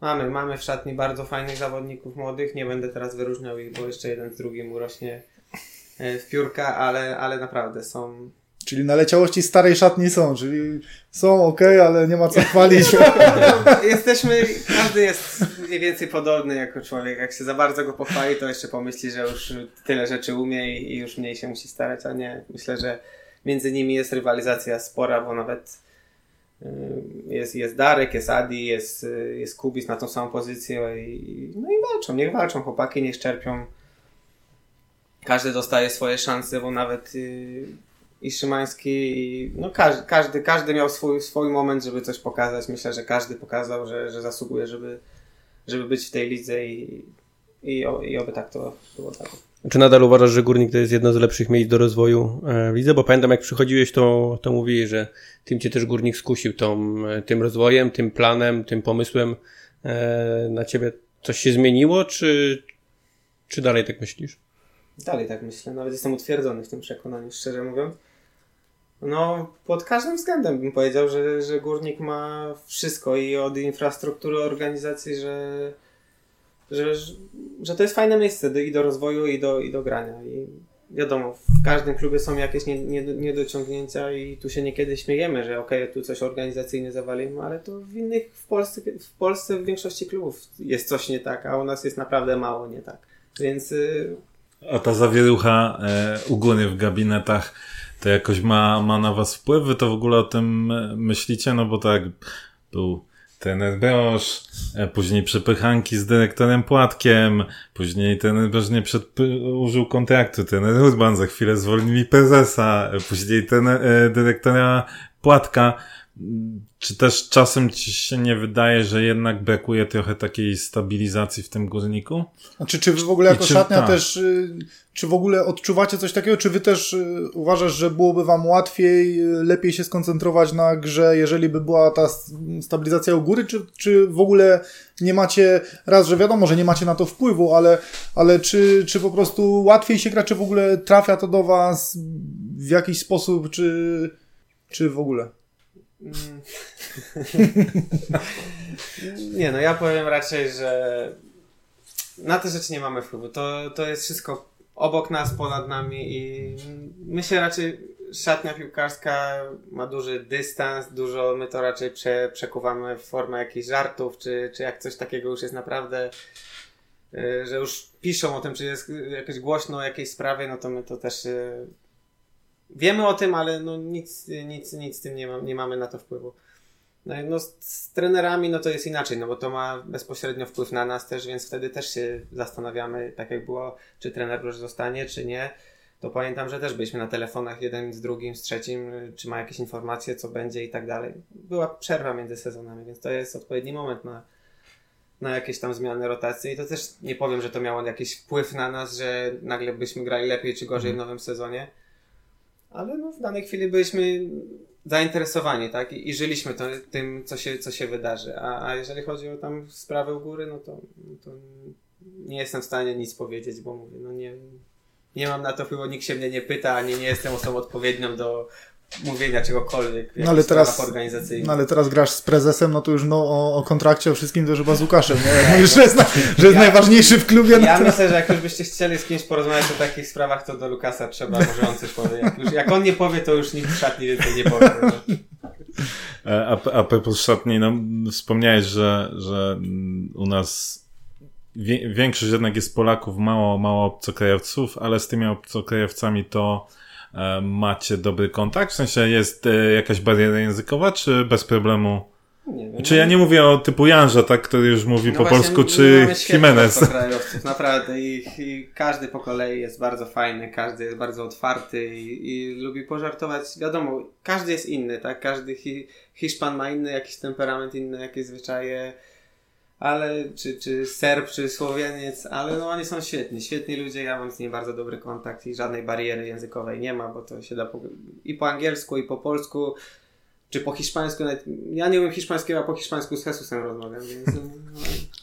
Mamy, mamy w szatni bardzo fajnych zawodników młodych. Nie będę teraz wyróżniał ich, bo jeszcze jeden z drugim urośnie e, w piórka, ale, ale naprawdę są. Czyli naleciałości starej szatni są, czyli są ok, ale nie ma co chwalić. Jesteśmy, każdy jest mniej więcej podobny jako człowiek. Jak się za bardzo go pochwali, to jeszcze pomyśli, że już tyle rzeczy umie i już mniej się musi starać, a nie. Myślę, że między nimi jest rywalizacja spora, bo nawet jest, jest Darek, jest Adi, jest, jest Kubis na tą samą pozycję i, no i walczą, niech walczą chłopaki, niech czerpią. Każdy dostaje swoje szanse, bo nawet y, i Szymański, i, no każdy, każdy, każdy miał swój, swój moment, żeby coś pokazać. Myślę, że każdy pokazał, że, że zasługuje, żeby, żeby być w tej lidze i, i, i oby tak to było dalej. Czy nadal uważasz, że Górnik to jest jedno z lepszych miejsc do rozwoju e, w lidze? Bo pamiętam, jak przychodziłeś, to, to mówiłeś, że tym cię też Górnik skusił tą, e, tym rozwojem, tym planem, tym pomysłem. E, na ciebie coś się zmieniło, czy, czy dalej tak myślisz? Dalej tak myślę. Nawet jestem utwierdzony w tym przekonaniu, szczerze mówiąc. No, pod każdym względem bym powiedział, że, że Górnik ma wszystko i od infrastruktury organizacji, że że, że to jest fajne miejsce do, i do rozwoju, i do, i do grania. I wiadomo, w każdym klubie są jakieś niedociągnięcia nie, nie i tu się niekiedy śmiejemy, że okej, okay, tu coś organizacyjnie zawalimy, ale to w innych, w Polsce, w Polsce w większości klubów jest coś nie tak, a u nas jest naprawdę mało nie tak. Więc... Y, a ta zawierucha e, u góry w gabinetach to jakoś ma, ma na was wpływ? Wy to w ogóle o tym e, myślicie? No bo tak był ten Broż, e, później przepychanki z dyrektorem Płatkiem, później ten Broż nie użył kontraktu, ten Urban za chwilę zwolnili prezesa, e, później ten e, dyrektora Płatka. Czy też czasem ci się nie wydaje, że jednak brakuje trochę takiej stabilizacji w tym górniku? Znaczy, czy wy w ogóle jako czy- szatnia tak. też, y, czy w ogóle odczuwacie coś takiego, czy wy też y, uważasz, że byłoby wam łatwiej, y, lepiej się skoncentrować na grze, jeżeli by była ta stabilizacja u góry, czy, czy w ogóle nie macie, raz, że wiadomo, że nie macie na to wpływu, ale, ale czy, czy po prostu łatwiej się gra, czy w ogóle trafia to do was w jakiś sposób, czy, czy w ogóle? Mm. nie, no ja powiem raczej, że na te rzeczy nie mamy wpływu. To, to jest wszystko obok nas, ponad nami i my się raczej, szatnia piłkarska ma duży dystans, dużo, my to raczej prze, przekuwamy w formę jakichś żartów, czy, czy jak coś takiego już jest naprawdę, y, że już piszą o tym, czy jest jakoś głośno o jakiejś sprawie, no to my to też y, wiemy o tym, ale no nic, nic, nic z tym nie, ma, nie mamy na to wpływu. No, no z, z trenerami no to jest inaczej, no bo to ma bezpośrednio wpływ na nas też, więc wtedy też się zastanawiamy, tak jak było, czy trener już zostanie, czy nie. To pamiętam, że też byliśmy na telefonach jeden z drugim, z trzecim, czy ma jakieś informacje, co będzie i tak dalej. Była przerwa między sezonami, więc to jest odpowiedni moment na, na jakieś tam zmiany rotacji i to też nie powiem, że to miało jakiś wpływ na nas, że nagle byśmy grali lepiej czy gorzej w nowym sezonie ale no, w danej chwili byliśmy zainteresowani, tak? I, i żyliśmy to, tym, co się, co się wydarzy. A, a jeżeli chodzi o tam sprawę u góry, no to, to nie jestem w stanie nic powiedzieć, bo mówię, no nie, nie mam na to wpływu, nikt się mnie nie pyta, ani nie jestem osobą odpowiednią do mówienia czegokolwiek w No ale teraz- organizacyjnych. No ale teraz grasz z prezesem, no to już no, o, o kontrakcie, o wszystkim to już chyba z Łukaszem, nie? Mówisz, że jest, na, że jest Ja- najważniejszy w klubie. no Ja to... myślę, że jak już byście chcieli z kimś porozmawiać o takich sprawach, to do Lukasa trzeba, może on coś powie. Jak, już, jak on nie powie, to już nikt w szatni więcej nie powie. No. E, A, a propos szatni, no, wspomniałeś, że, że u nas wie, większość jednak jest Polaków, mało, mało obcokrajowców, ale z tymi obcokrajowcami to macie dobry kontakt? W sensie jest e, jakaś bariera językowa, czy bez problemu? Nie wiem. Czy ja nie mówię o typu Janża, tak, który już mówi No po właśnie, polsku, czy Jimenez? naprawdę I, i każdy po kolei jest bardzo fajny, każdy jest bardzo otwarty i, i lubi pożartować. Wiadomo, każdy jest inny, tak? Każdy hi, Hiszpan ma inny jakiś temperament, inne jakieś zwyczaje, ale czy, czy Serb, czy Słowieniec, ale no oni są świetni, świetni ludzie, ja mam z nimi bardzo dobry kontakt i żadnej bariery językowej nie ma, bo to się da po, i po angielsku, i po polsku, czy po hiszpańsku, nawet, ja nie umiem hiszpańskiego, a po hiszpańsku z Jesusem rozmawiam, więc, no,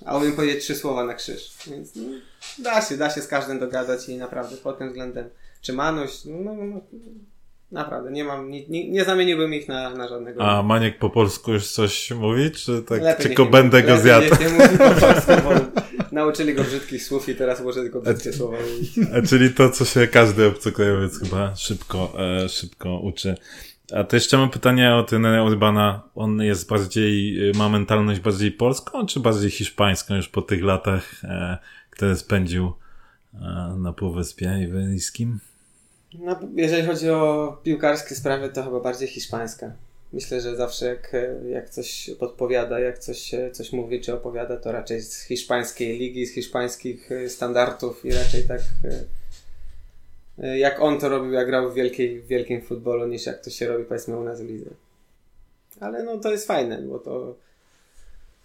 a umiem powiedzieć trzy słowa na krzyż, więc no, da się, da się z każdym dogadać i naprawdę pod tym względem, czy Manuś, no, no, no naprawdę, nie mam, nie, nie, nie zamieniłbym ich na, na żadnego. A Maniek po polsku już coś mówi, czy tak Lepiej nie- będę go lepiej zjadł? niech nie mówi po polsku, bo nauczyli go brzydkich słów i teraz może tylko brzydkie słowa mówić. E, Czyli to, co się każdy obcokrajowiec chyba szybko, e, szybko uczy. A to jeszcze mam pytanie o trenera Urbana. On jest bardziej, e, ma mentalność bardziej polską, czy bardziej hiszpańską już po tych latach, e, które spędził e, na Półwyspie Iberyjskim? No, jeżeli chodzi o piłkarskie sprawy, to chyba bardziej hiszpańska. Myślę, że zawsze jak, jak coś podpowiada, jak coś, coś mówi czy opowiada, to raczej z hiszpańskiej ligi, z hiszpańskich e, standardów i raczej tak e, e, jak on to robił, jak grał w, wielkiej, w wielkim futbolu, niż jak to się robi powiedzmy u nas w lidze. Ale no to jest fajne, bo to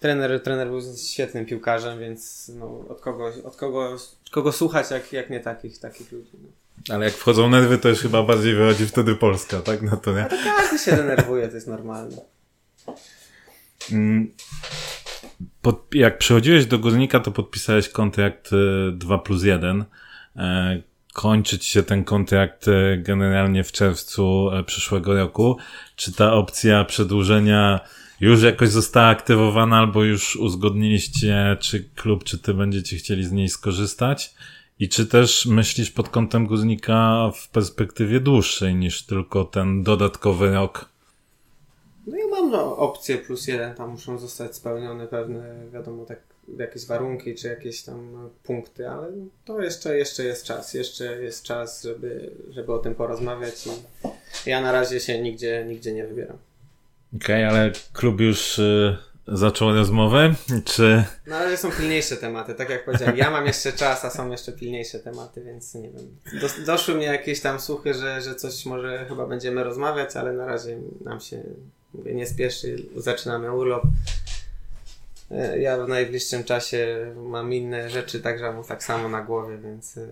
trener, trener był świetnym piłkarzem, więc no, od, kogo, od kogo, kogo słuchać, jak, jak nie takich, takich ludzi. No. Ale jak wchodzą nerwy, to już chyba bardziej wychodzi wtedy Polska, tak? No to nie. A to każdy się denerwuje, to jest normalne. Mm, Pod, jak przychodziłeś do Górnika, to podpisałeś kontrakt e, 2 plus 1. E, Kończyć się ten kontrakt e, generalnie w czerwcu e, przyszłego roku. Czy ta opcja przedłużenia już jakoś została aktywowana, albo już uzgodniliście, czy klub, czy ty będziecie chcieli z niej skorzystać? I czy też myślisz pod kątem Górnika w perspektywie dłuższej niż tylko ten dodatkowy rok? No ja mam no, opcję plus jeden, tam muszą zostać spełnione pewne, wiadomo, tak, jakieś warunki, czy jakieś tam punkty, ale to jeszcze, jeszcze jest czas, jeszcze jest czas, żeby, żeby o tym porozmawiać i ja na razie się nigdzie, nigdzie nie wybieram. Okej, ale klub już y, zaczął rozmowę, czy... Na razie są pilniejsze tematy, tak jak powiedziałem, ja mam jeszcze czas, a są jeszcze pilniejsze tematy, więc nie wiem. Dos, doszły mnie jakieś tam słuchy, że, że coś może chyba będziemy rozmawiać, ale na razie nam się Mówię, nie spieszy, zaczynamy urlop. E, Ja w najbliższym czasie mam inne rzeczy, także mu tak samo na głowie, więc e,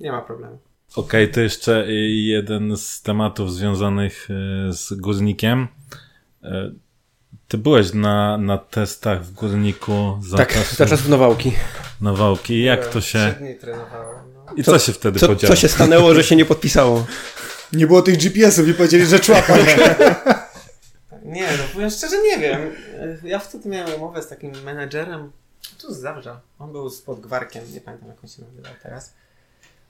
nie ma problemu. Okej, to jeszcze jeden z tematów związanych y, z górnikiem. Ty byłeś na, na testach w górniku za, Tak, czasów za czasów Nawałki. Nawałki. Jak to Trzy się. dni trenowałem. No. I co, się wtedy Co, podziało? co się stanęło, że się nie podpisało? Nie było tych GPS-ów i powiedzieli, że człapa. Nie, no powiem szczerze, nie wiem. Ja wtedy miałem umowę z takim menedżerem, tu z Zabrza. On był spod Gwarkiem, nie pamiętam jak on się nazywał teraz.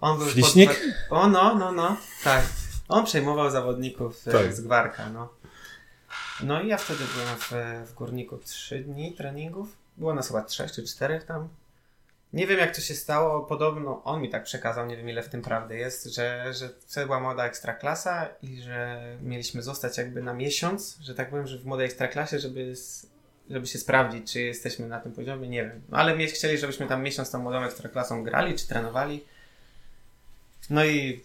On był Fliśnik? Spod... O, no, no, no, tak. On przejmował zawodników e, Tak. z Gwarka, no. No i ja wtedy byłem w, w Górniku trzy dni treningów. Było nas chyba trzech czy czterech tam. Nie wiem jak to się stało, podobno on mi tak przekazał, nie wiem ile w tym prawdy jest, że, że wtedy była młoda ekstraklasa i że mieliśmy zostać jakby na miesiąc, że tak powiem, że w młodej ekstraklasie, żeby, żeby się sprawdzić, czy jesteśmy na tym poziomie, nie wiem. No, ale chcieli, żebyśmy tam miesiąc tą młodą ekstraklasą grali, czy trenowali. No i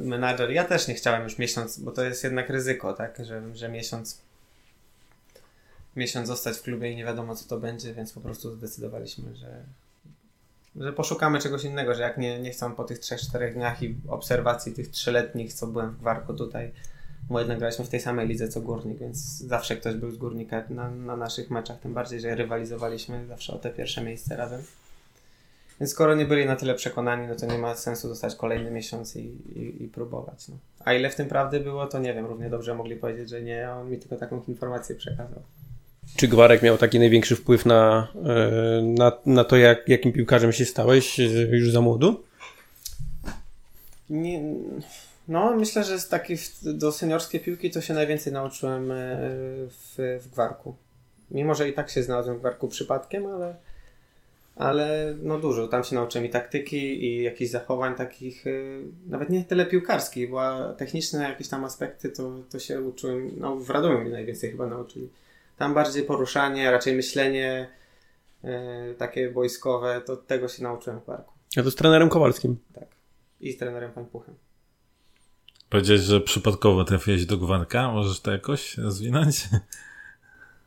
menadżer, ja też nie chciałem już miesiąc, bo to jest jednak ryzyko, tak, że, że miesiąc miesiąc zostać w klubie i nie wiadomo co to będzie, więc po prostu zdecydowaliśmy, że, że poszukamy czegoś innego, że jak nie, nie chcą po tych 3-4 dniach i obserwacji tych trzyletnich, co byłem w Gwarku tutaj, bo jednak graliśmy w tej samej lidze co Górnik, więc zawsze ktoś był z Górnika na, na naszych meczach, tym bardziej, że rywalizowaliśmy zawsze o te pierwsze miejsce razem. Więc skoro nie byli na tyle przekonani, no to nie ma sensu zostać kolejny miesiąc i, i, i próbować. No. A ile w tym prawdy było, to nie wiem. Równie dobrze mogli powiedzieć, że nie, a on mi tylko taką informację przekazał. Czy Gwarek miał taki największy wpływ na, e, na, na to, jak, jakim piłkarzem się stałeś e, już za młodu? Nie, no, myślę, że z takiej w- do seniorskiej piłki to się najwięcej nauczyłem e, w, w Gwarku. Mimo, że i tak się znalazłem w Gwarku przypadkiem, ale, ale no dużo. Tam się nauczyłem i taktyki, i jakichś zachowań takich, e, nawet nie tyle piłkarskich, bo techniczne jakieś tam aspekty to, to się uczyłem, no w Radomiu mi najwięcej chyba nauczyli. Tam bardziej poruszanie, raczej myślenie e, takie wojskowe, to tego się nauczyłem w Gwarku. Ja to z trenerem Kowalskim. Tak. I z trenerem Pańpuchem. Powiedziałeś, że przypadkowo trafiłeś do Gwarka. Możesz to jakoś rozwinąć?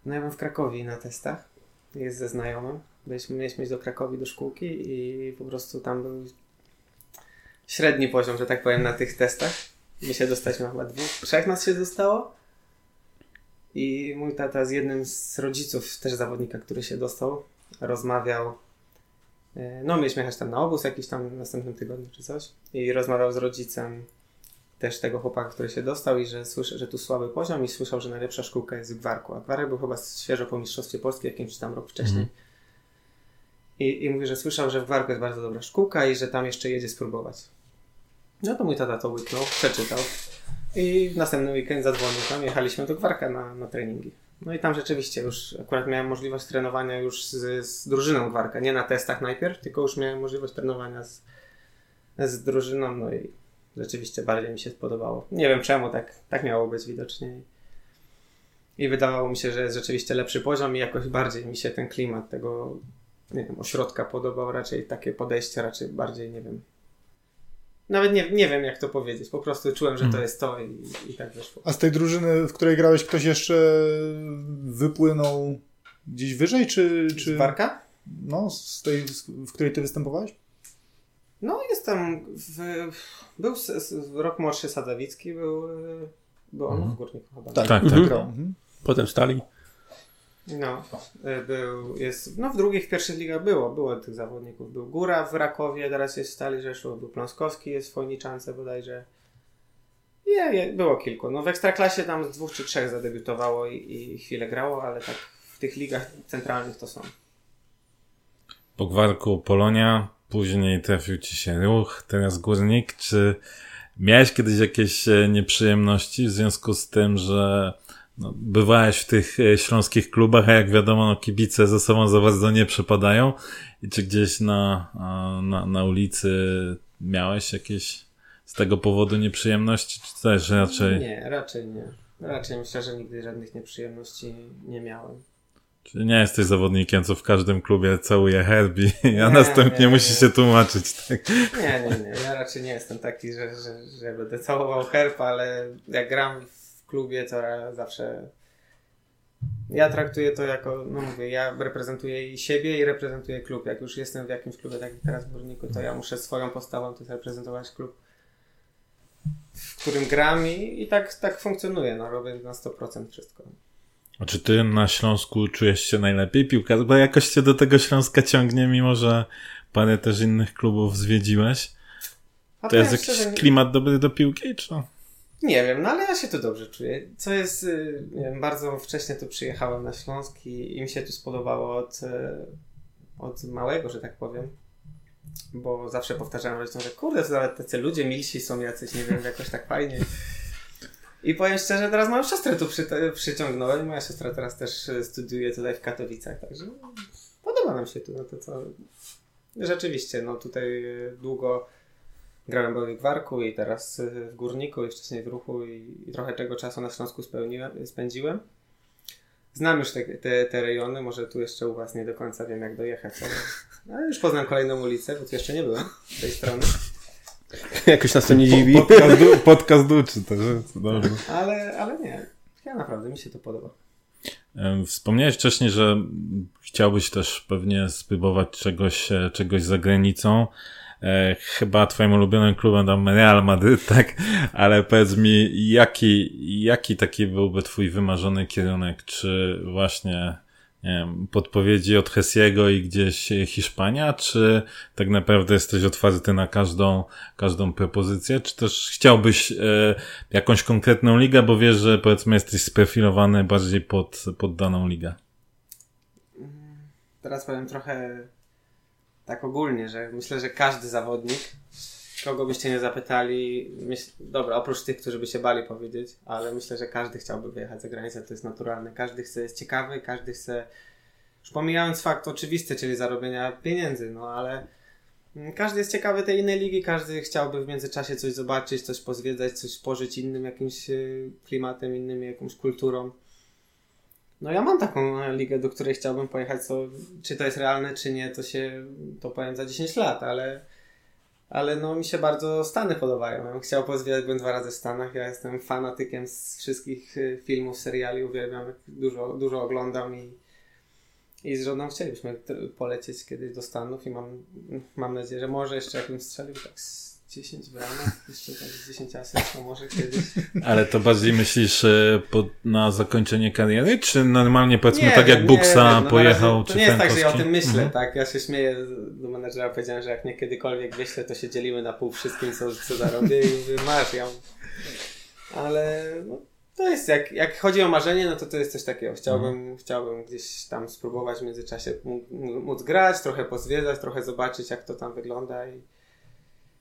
No ja byłem w Krakowie na testach. Jest ze znajomym. Byliśmy, mieliśmy iść do Krakowi do szkółki i po prostu tam był średni poziom, że tak powiem, na tych testach. My się dostaliśmy chyba dwóch, trzech nas się zostało. I mój tata z jednym z rodziców, też zawodnika, który się dostał, rozmawiał. e, No, mieliśmy jechać tam na obóz jakiś tam w następnym tygodniu czy coś. I rozmawiał z rodzicem też tego chłopaka, który się dostał i że słyszę, że tu słaby poziom i słyszał, że najlepsza szkółka jest w Gwarku. A Gwarek był chyba świeżo po Mistrzostwie Polskim jakimś tam rok wcześniej. I, I mówi, że słyszał, że w Gwarku jest bardzo dobra szkółka i że tam jeszcze jedzie spróbować. No to mój tata to łyknął, przeczytał i w następny weekend zadzwonił tam, jechaliśmy do Gwarka na, na treningi. No i tam rzeczywiście już akurat miałem możliwość trenowania już z, z drużyną Gwarka, nie na testach najpierw, tylko już miałem możliwość trenowania z, z drużyną, no i rzeczywiście bardziej mi się spodobało. Nie wiem czemu tak, tak miało być widocznie. I wydawało mi się, że jest rzeczywiście lepszy poziom i jakoś bardziej mi się ten klimat tego, nie wiem, ośrodka podobał, raczej takie podejście, raczej bardziej, nie wiem. Nawet nie, nie wiem jak to powiedzieć, po prostu czułem, że to jest to i, i tak wyszło. A z tej drużyny, w której grałeś, ktoś jeszcze wypłynął gdzieś wyżej, czy... Z czy... Barka? No, z tej, w której ty występowałeś? No jestem w, był rok młodszy Sadzawicki, był, e, był on w Górniku chyba. Tak, tak. mhm. grał. Mhm. Potem stali. No, y, był, jest, no w drugich, w pierwszych ligach było, było tych zawodników. Był Góra w Rakowie, teraz jest w Stali Rzeszów, był Pląskowski, jest w Fojniczance bodajże. Nie, nie, było kilku. No w Ekstraklasie tam z dwóch czy trzech zadebiutowało i, i chwilę grało, ale tak w tych ligach centralnych to są. Po Gwarku Polonia, później trafił ci się ruch, teraz górnik. Czy miałeś kiedyś jakieś e, nieprzyjemności w związku z tym, że no, bywałeś w tych e, śląskich klubach, a jak wiadomo, no, kibice ze sobą za bardzo nie przepadają? I czy gdzieś na, na, na ulicy miałeś jakieś z tego powodu nieprzyjemności, czy też raczej? Nie, raczej nie. Raczej myślę, że nigdy żadnych nieprzyjemności nie miałem. Czy nie jesteś zawodnikiem, co w każdym klubie całuje herbi, a Nie, następnie nie, musi nie. się tłumaczyć, tak? Nie, nie, nie. Ja raczej nie jestem taki, że, że, że będę całował herb, ale jak gram w klubie, to zawsze ja traktuję to jako, no mówię, ja reprezentuję i siebie i reprezentuję klub. Jak już jestem w jakimś klubie, tak jak teraz w Górniku, to ja muszę swoją postawą też reprezentować klub, w którym gram i, i tak, tak funkcjonuje. No, robię na 100% wszystko. A czy ty na Śląsku czujesz się najlepiej piłka? Bo jakoś cię do tego Śląska ciągnie, mimo że parę też innych klubów zwiedziłeś. A To jest jakiś klimat dobry do piłki, czy? Nie wiem, no ale ja się tu dobrze czuję. Co jest, y, nie wiem, bardzo wcześnie tu przyjechałem na Śląsk i, i mi się tu spodobało od, y, od małego, że tak powiem. Bo zawsze powtarzałem rodzicom, że kurde, to nawet tacy ludzie milsi są jacyś, nie wiem, jakoś tak fajnie. I powiem szczerze, teraz moją siostrę tu przy, przyciągnąłem moja siostra teraz też y, studiuje tutaj w Katowicach, także podoba nam się tu, no to co... Rzeczywiście, no tutaj długo grałem w Gwarku i teraz y, w Górniku i wcześniej w Ruchu i, i trochę tego czasu na Śląsku spełniłem, spędziłem. Znam już te, te, te rejony, może tu jeszcze u Was nie do końca wiem jak dojechać, ale, ale już poznam kolejną ulicę, bo tu jeszcze nie byłem z tej strony, Jakoś nas to nie dziwi. Podcast, du- podcast duczy, to dobrze. ale, ale nie, ja naprawdę, mi się to podoba. Wspomniałeś wcześniej, że chciałbyś też pewnie spróbować czegoś, e, czegoś za granicą. E, Chyba twoim ulubionym klubem tam Real Madryt, tak? Ale powiedz mi, jaki, jaki taki byłby twój wymarzony kierunek? Czy właśnie, nie wiem, podpowiedzi od Hessiego i gdzieś Hiszpania? Czy tak naprawdę jesteś otwarty na każdą, każdą propozycję? Czy też chciałbyś e, jakąś konkretną ligę, bo wiesz, że powiedzmy jesteś sprofilowany bardziej pod, pod daną ligę? Teraz powiem trochę tak ogólnie, że myślę, że każdy zawodnik, kogo byście nie zapytali, myśl, dobra, oprócz tych, którzy by się bali powiedzieć, ale myślę, że każdy chciałby wyjechać za granicę, to jest naturalne. Każdy chce, jest ciekawy, każdy chce, już pomijając fakt oczywisty, czyli zarobienia pieniędzy, no ale mm, każdy jest ciekawy tej innej ligi, każdy chciałby w międzyczasie coś zobaczyć, coś pozwiedzać, coś pożyć innym jakimś e, klimatem, innym jakąś kulturą. No ja mam taką e, ligę, do której chciałbym pojechać, co, czy to jest realne, czy nie, to się, to powiem za 10 lat, ale, ale no mi się bardzo Stany podobają. Ja bym chciał pozwiedzać, byłem dwa razy w Stanach, ja jestem fanatykiem z wszystkich e, filmów, seriali, uwielbiam, dużo, dużo oglądam i, i z żoną chcielibyśmy polecieć kiedyś do Stanów i mam, mam nadzieję, że może jeszcze jakbym strzelił tak 10 bramek, jeszcze tak z 10 asyst, to może kiedyś. Ale to bardziej myślisz e, pod, na zakończenie kariery, czy normalnie powiedzmy tak wiem, jak Buksa wiem, no pojechał, czy To nie jest tak, że ja o tym myślę, Mhm. tak? Ja się śmieję do menedżera, powiedziałem, że jak mnie kiedykolwiek wyślę, to się dzielimy na pół wszystkim, co, co zarobię i mówię, masz, ja... Ale no, to jest, jak, jak chodzi o marzenie, no to to jest coś takiego. Chciałbym, Mhm. chciałbym gdzieś tam spróbować w międzyczasie móc, móc grać, trochę pozwiedzać, trochę zobaczyć, jak to tam wygląda i,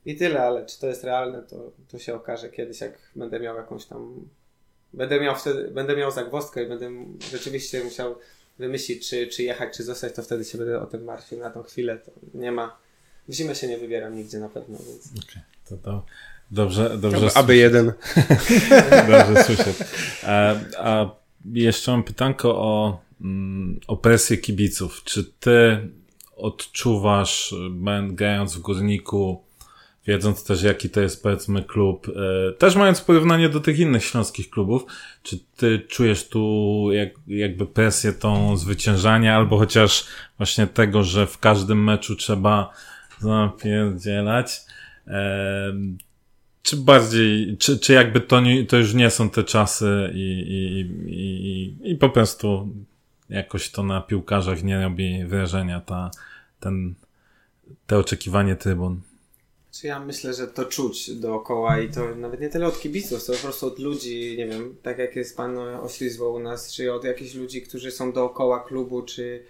i tyle, ale czy to jest realne, to, to się okaże kiedyś, jak będę miał jakąś tam będę miał wtedy, będę miał zagwozdkę i będę rzeczywiście musiał wymyślić, czy, czy jechać, czy zostać, to wtedy się będę o tym martwił. Na tą chwilę to nie ma. W zimę się nie wybieram nigdzie na pewno, więc. To, to dobrze, dobrze, Aby jeden. dobrze słyszeć. A, a jeszcze mam pytanko o, mm, o presję kibiców. Czy ty odczuwasz, będ- grając w Górniku, wiedząc też jaki to jest powiedzmy klub, e, też mając porównanie do tych innych śląskich klubów, czy ty czujesz tu jak, jakby presję tą zwyciężania, albo chociaż właśnie tego, że w każdym meczu trzeba zapierdzielać, e, czy bardziej, czy, czy jakby to, nie, to już nie są te czasy i, i, i, i, po prostu jakoś to na piłkarzach nie robi wrażenia ta, ten, te oczekiwanie trybun. Czy ja myślę, że to czuć dookoła i to nawet nie tyle od kibiców, to po prostu od ludzi, nie wiem, tak jak jest pan Oślizło u nas, czy od jakichś ludzi, którzy są dookoła klubu, czy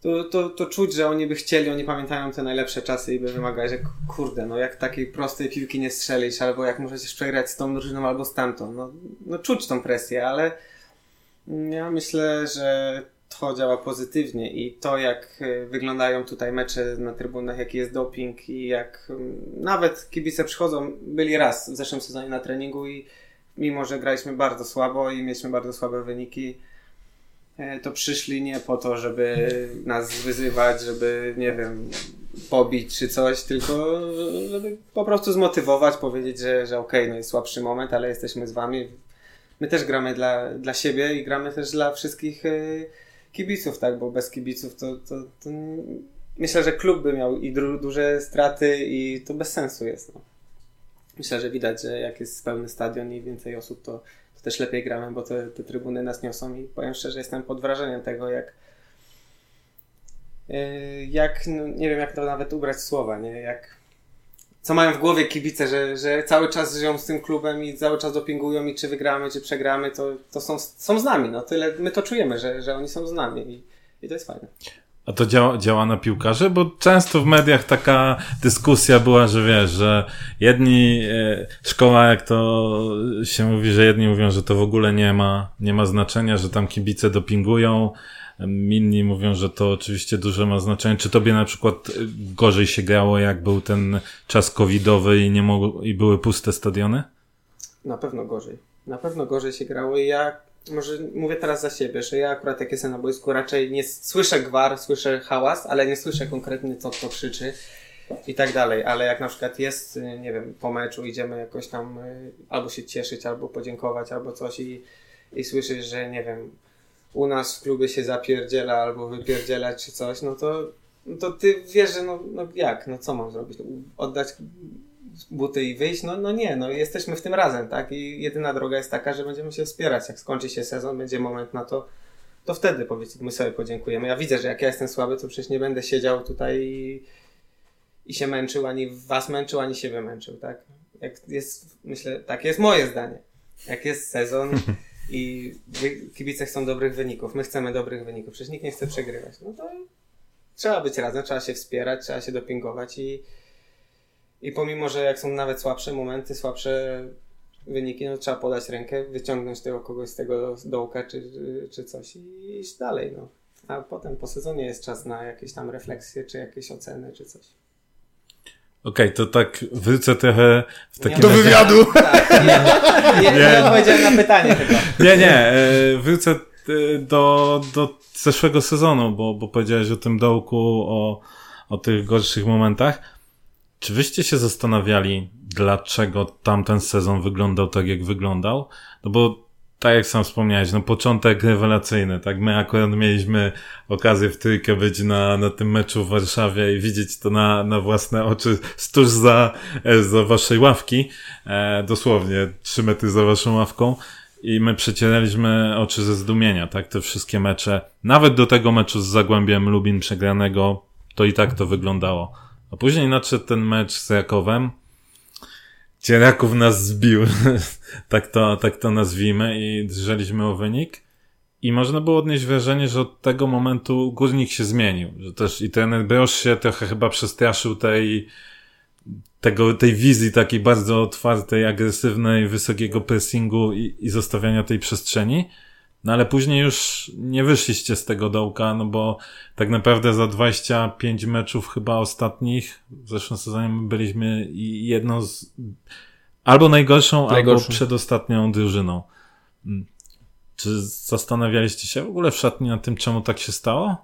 to, to, to czuć, że oni by chcieli, oni pamiętają te najlepsze czasy i by wymagali, że kurde, no jak takiej prostej piłki nie strzelić, albo jak możecie przegrać z tą drużyną albo z tamtą, no, no czuć tą presję, ale ja myślę, że to działa pozytywnie i to jak e, wyglądają tutaj mecze na trybunach, jaki jest doping i jak nawet kibice przychodzą, byli raz w zeszłym sezonie na treningu i mimo, że graliśmy bardzo słabo i mieliśmy bardzo słabe wyniki, e, to przyszli nie po to, żeby nas wyzywać, żeby, nie wiem, pobić czy coś, tylko żeby po prostu zmotywować, powiedzieć, że, że okej, no jest słabszy moment, ale jesteśmy z wami, my też gramy dla, dla siebie i gramy też dla wszystkich y, kibiców, tak, bo bez kibiców to, to, to myślę, że klub by miał i du duże straty i to bez sensu jest. No. Myślę, że widać, że jak jest pełny stadion i więcej osób, to, to też lepiej gramy, bo te, te trybuny nas niosą i powiem szczerze, jestem pod wrażeniem tego, jak y, jak, no, nie wiem jak to nawet ubrać słowa, nie, jak co mają w głowie kibice, że, że cały czas żyją z tym klubem i cały czas dopingują i czy wygramy, czy przegramy, to, to są, są z nami. No tyle my to czujemy, że, że oni są z nami i, i to jest fajne. A to działa, działa na piłkarzy? Bo często w mediach taka dyskusja była, że wiesz, że jedni, e, szkoła jak to się mówi, że jedni mówią, że to w ogóle nie ma, nie ma znaczenia, że tam kibice dopingują, Inni mówią, że to oczywiście duże ma znaczenie. Czy tobie na przykład gorzej się grało, jak był ten czas covidowy i, nie mogło, i były puste stadiony? Na pewno gorzej. Na pewno gorzej się grało i ja może mówię teraz za siebie, że ja akurat jak jestem na boisku raczej nie słyszę gwar, słyszę hałas, ale nie słyszę konkretnie co kto krzyczy i tak dalej, ale jak na przykład jest, nie wiem, po meczu idziemy jakoś tam y, albo się cieszyć, albo podziękować, albo coś i, i słyszysz, że nie wiem, u nas w klubie się zapierdziela albo wypierdziela czy coś, no to, no to ty wiesz, że no, no jak, no co mam zrobić? Oddać buty i wyjść? No, no nie, no jesteśmy w tym razem, tak? I jedyna droga jest taka, że będziemy się wspierać. Jak skończy się sezon, będzie moment na to, to wtedy powiedzmy, my sobie podziękujemy. Ja widzę, że jak ja jestem słaby, to przecież nie będę siedział tutaj i, i się męczył, ani was męczył, ani siebie męczył, tak? Jak jest, myślę, tak jest moje zdanie. Jak jest sezon, i kibice chcą dobrych wyników, my chcemy dobrych wyników, przecież nikt nie chce przegrywać. No to trzeba być razem, trzeba się wspierać, trzeba się dopingować i, i pomimo, że jak są nawet słabsze momenty, słabsze wyniki, no trzeba podać rękę, wyciągnąć tego kogoś z tego dołka czy, czy coś i iść dalej. No. A potem po sezonie jest czas na jakieś tam refleksje, czy jakieś oceny, czy coś. Okej, okay, to tak wrócę trochę w takim Do wywiadu! Tak, nie, nie, nie, nie odpowiedziałem na pytanie chyba. Nie, nie, e, wrócę e, do, do zeszłego sezonu, bo, bo powiedziałeś o tym dołku, o, o tych gorszych momentach. Czy wyście się zastanawiali, dlaczego tamten sezon wyglądał tak, jak wyglądał? No bo tak jak sam wspomniałeś, no początek rewelacyjny, tak? My akurat mieliśmy okazję w trójkę być na, na tym meczu w Warszawie i widzieć to na, na własne oczy, tuż za, e, za waszej ławki, e, dosłownie trzy metry za waszą ławką i my przecieraliśmy oczy ze zdumienia, tak? Te wszystkie mecze, nawet do tego meczu z Zagłębiem Lubin przegranego, to i tak to wyglądało. A później nadszedł ten mecz z Jakowem, Cieraków nas zbił, tak, to, tak to nazwijmy, i drżeliśmy o wynik. I można było odnieść wrażenie, że od tego momentu górnik się zmienił. Że też i ten Brosz się trochę chyba przestraszył tej, tego, tej wizji takiej bardzo otwartej, agresywnej, wysokiego pressingu i, i zostawiania tej przestrzeni. No ale później już nie wyszliście z tego dołka, no bo tak naprawdę za 25 meczów chyba ostatnich w zeszłym sezonie byliśmy jedną z albo najgorszą, najgorszą. albo przedostatnią drużyną. Mm. Czy zastanawialiście się w ogóle w szatni nad tym, czemu tak się stało?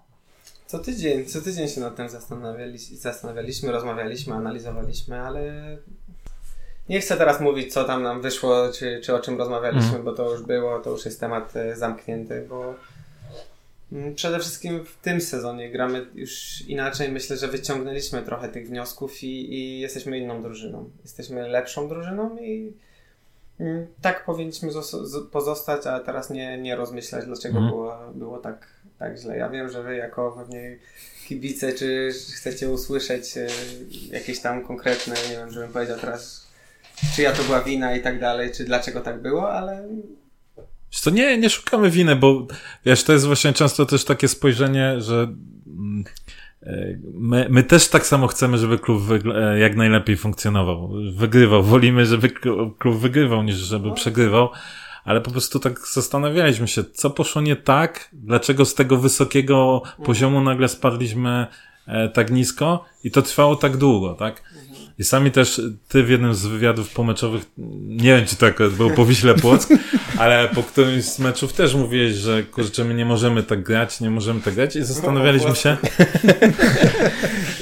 Co tydzień, co tydzień się nad tym zastanawialiśmy, zastanawialiśmy rozmawialiśmy, analizowaliśmy, ale nie chcę teraz mówić, co tam nam wyszło, czy, czy o czym rozmawialiśmy, mm. bo to już było, to już jest temat e, zamknięty, bo mm, przede wszystkim w tym sezonie gramy już inaczej. Myślę, że wyciągnęliśmy trochę tych wniosków i, i jesteśmy inną drużyną. Jesteśmy lepszą drużyną i mm, tak powinniśmy pozostać, a teraz nie, nie rozmyślać, dlaczego mm. było, było tak, tak źle. Ja wiem, że wy jako pewnie kibice, czy chcecie usłyszeć e, jakieś tam konkretne, nie wiem, żebym powiedział teraz czyja to była wina i tak dalej, czy dlaczego tak było, ale to nie, nie szukamy winy, bo wiesz, to jest właśnie często też takie spojrzenie, że mm, e, my, my też tak samo chcemy, żeby klub e, jak najlepiej funkcjonował, wygrywał. Wolimy, żeby klub wygrywał, niż żeby no. przegrywał, ale po prostu tak zastanawialiśmy się, co poszło nie tak, dlaczego z tego wysokiego poziomu nagle spadliśmy e, tak nisko i to trwało tak długo, tak? I sami też, ty w jednym z wywiadów pomeczowych, nie wiem czy tak było po Wiśle Płock, ale po którymś z meczów też mówiłeś, że kurczę, my nie możemy tak grać, nie możemy tak grać i zastanawialiśmy się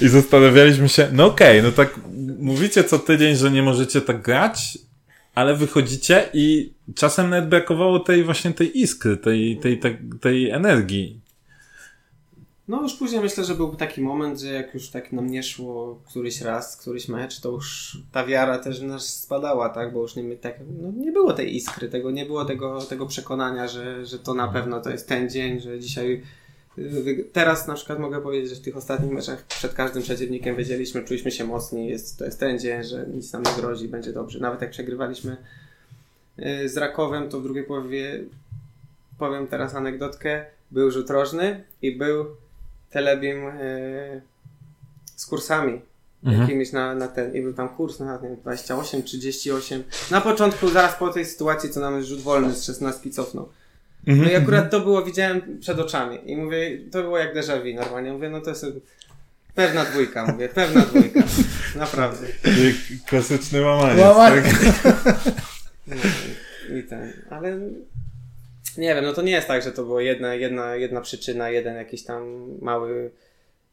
i zastanawialiśmy się, no okej, okay, no tak mówicie co tydzień, że nie możecie tak grać, ale wychodzicie i czasem nawet brakowało tej właśnie tej iskry, tej, tej, tej, tej energii. No już później myślę, że był taki moment, że jak już tak nam nie szło któryś raz, któryś mecz, to już ta wiara też nas spadała, tak? Bo już nie, tak, no, nie było tej iskry, tego, nie było tego, tego przekonania, że, że to na pewno to jest ten dzień, że dzisiaj y, Teraz na przykład mogę powiedzieć, że w tych ostatnich meczach przed każdym przeciwnikiem wiedzieliśmy, czuliśmy się mocni, jest, to jest ten dzień, że nic nam nie grozi, będzie dobrze. Nawet jak przegrywaliśmy y, z Rakowem, to w drugiej połowie, powiem teraz anegdotkę, był rzut rożny i był Telebim yy, z kursami Mhm. jakimiś na, na ten, i był tam kurs na nie wiem, 28, 38. Na początku, zaraz po tej sytuacji, co nam rzut wolny z 16 cofnął. No i akurat to było, widziałem przed oczami i mówię, to było jak déjà vu normalnie. Mówię, no to jest pewna dwójka, mówię, pewna dwójka. Naprawdę. Klasyczny łamanie. Łamanie. No, I ten, ale nie wiem, no to nie jest tak, że to była jedna, jedna, jedna przyczyna, jeden jakiś tam mały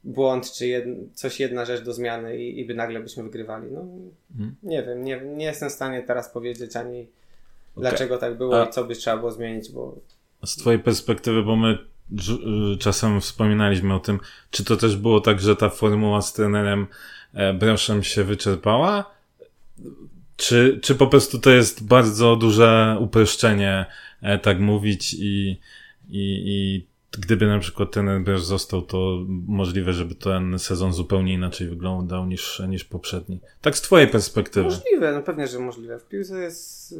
błąd, czy jed, coś, jedna rzecz do zmiany i, i by nagle byśmy wygrywali. No, Mhm. nie wiem, nie, nie jestem w stanie teraz powiedzieć ani dlaczego tak było A- i co by trzeba było zmienić, bo Z twojej perspektywy, bo my y, czasem wspominaliśmy o tym, czy to też było tak, że ta formuła z trenerem e, Broszem się wyczerpała? Czy, czy po prostu to jest bardzo duże uproszczenie, tak mówić i, i, i gdyby na przykład trener Brosz został, to możliwe, żeby ten sezon zupełnie inaczej wyglądał niż, niż poprzedni. Tak z twojej perspektywy. możliwe, no pewnie, że możliwe. W piłce jest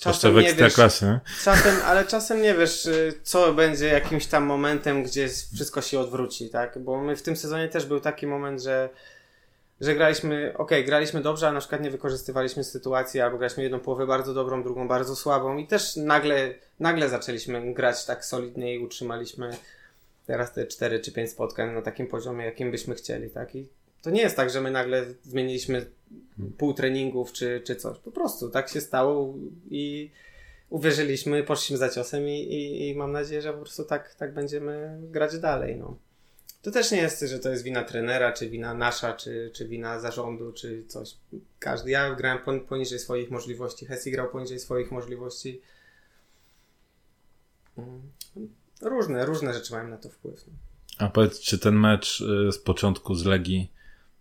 Zwłaszcza czasem w nie wiesz, nie? Czasem, ale czasem nie wiesz, y, co będzie jakimś tam momentem, gdzie wszystko się odwróci, tak? Bo my w tym sezonie też był taki moment, że, że graliśmy, okej, graliśmy dobrze, a na przykład nie wykorzystywaliśmy sytuacji, albo graliśmy jedną połowę bardzo dobrą, drugą bardzo słabą i też nagle, nagle zaczęliśmy grać tak solidnie i utrzymaliśmy teraz te 4 czy 5 spotkań na takim poziomie, jakim byśmy chcieli, tak? I to nie jest tak, że my nagle zmieniliśmy pół treningów czy, czy coś. Po prostu tak się stało i uwierzyliśmy, poszliśmy za ciosem i, i, i mam nadzieję, że po prostu tak, tak będziemy grać dalej. No. To też nie jest, że to jest wina trenera, czy wina nasza, czy, czy wina zarządu, czy coś. Każdy. Ja grałem pon- poniżej swoich możliwości, Hesi grał poniżej swoich możliwości. Mm. Różne, różne rzeczy mają na to wpływ. No. A powiedz, czy ten mecz y, z początku z Legii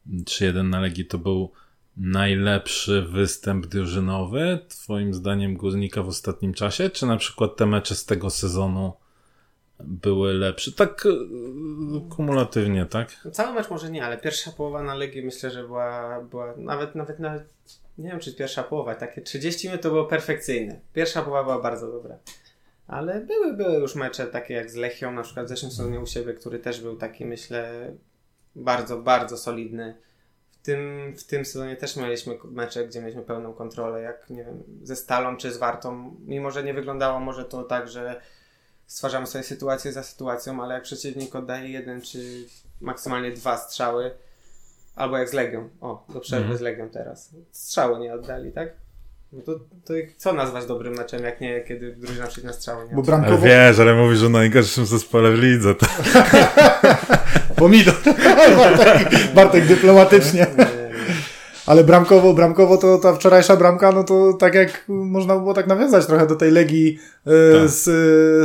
3-1 na Legii to był najlepszy występ drużynowy, twoim zdaniem Górnika w ostatnim czasie, czy na przykład te mecze z tego sezonu były lepsze? Tak y, kumulatywnie, tak? No, Cały mecz może nie, ale pierwsza połowa na Legii myślę, że była, była nawet, nawet, nawet, nie wiem czy pierwsza połowa, takie 30 minut to było perfekcyjne. Pierwsza połowa była bardzo dobra. Ale były, były już mecze takie jak z Lechią, na przykład w zeszłym sezonie u siebie, który też był taki, myślę, bardzo, bardzo solidny. W tym, w tym sezonie też mieliśmy mecze, gdzie mieliśmy pełną kontrolę, jak nie wiem, ze Stalą czy z Wartą. Mimo, że nie wyglądało może to tak, że stwarzamy sobie sytuację za sytuacją, ale jak przeciwnik oddaje jeden czy maksymalnie dwa strzały, albo jak z Legią, o, do przerwy Mhm. z Legią teraz, strzały nie oddali, tak? No to, to co nazwać dobrym meczem, jak nie, kiedy drużyna przyjdzie na strzały nie Bo oddała? Ale bramkowo... wiesz, ale mówisz o najgorszym zespole w lidze. To... Pomidor. Bartek, Bartek dyplomatycznie. Ale bramkowo, bramkowo to ta wczorajsza bramka, no to tak jak można było tak nawiązać trochę do tej Legii e, Tak. z,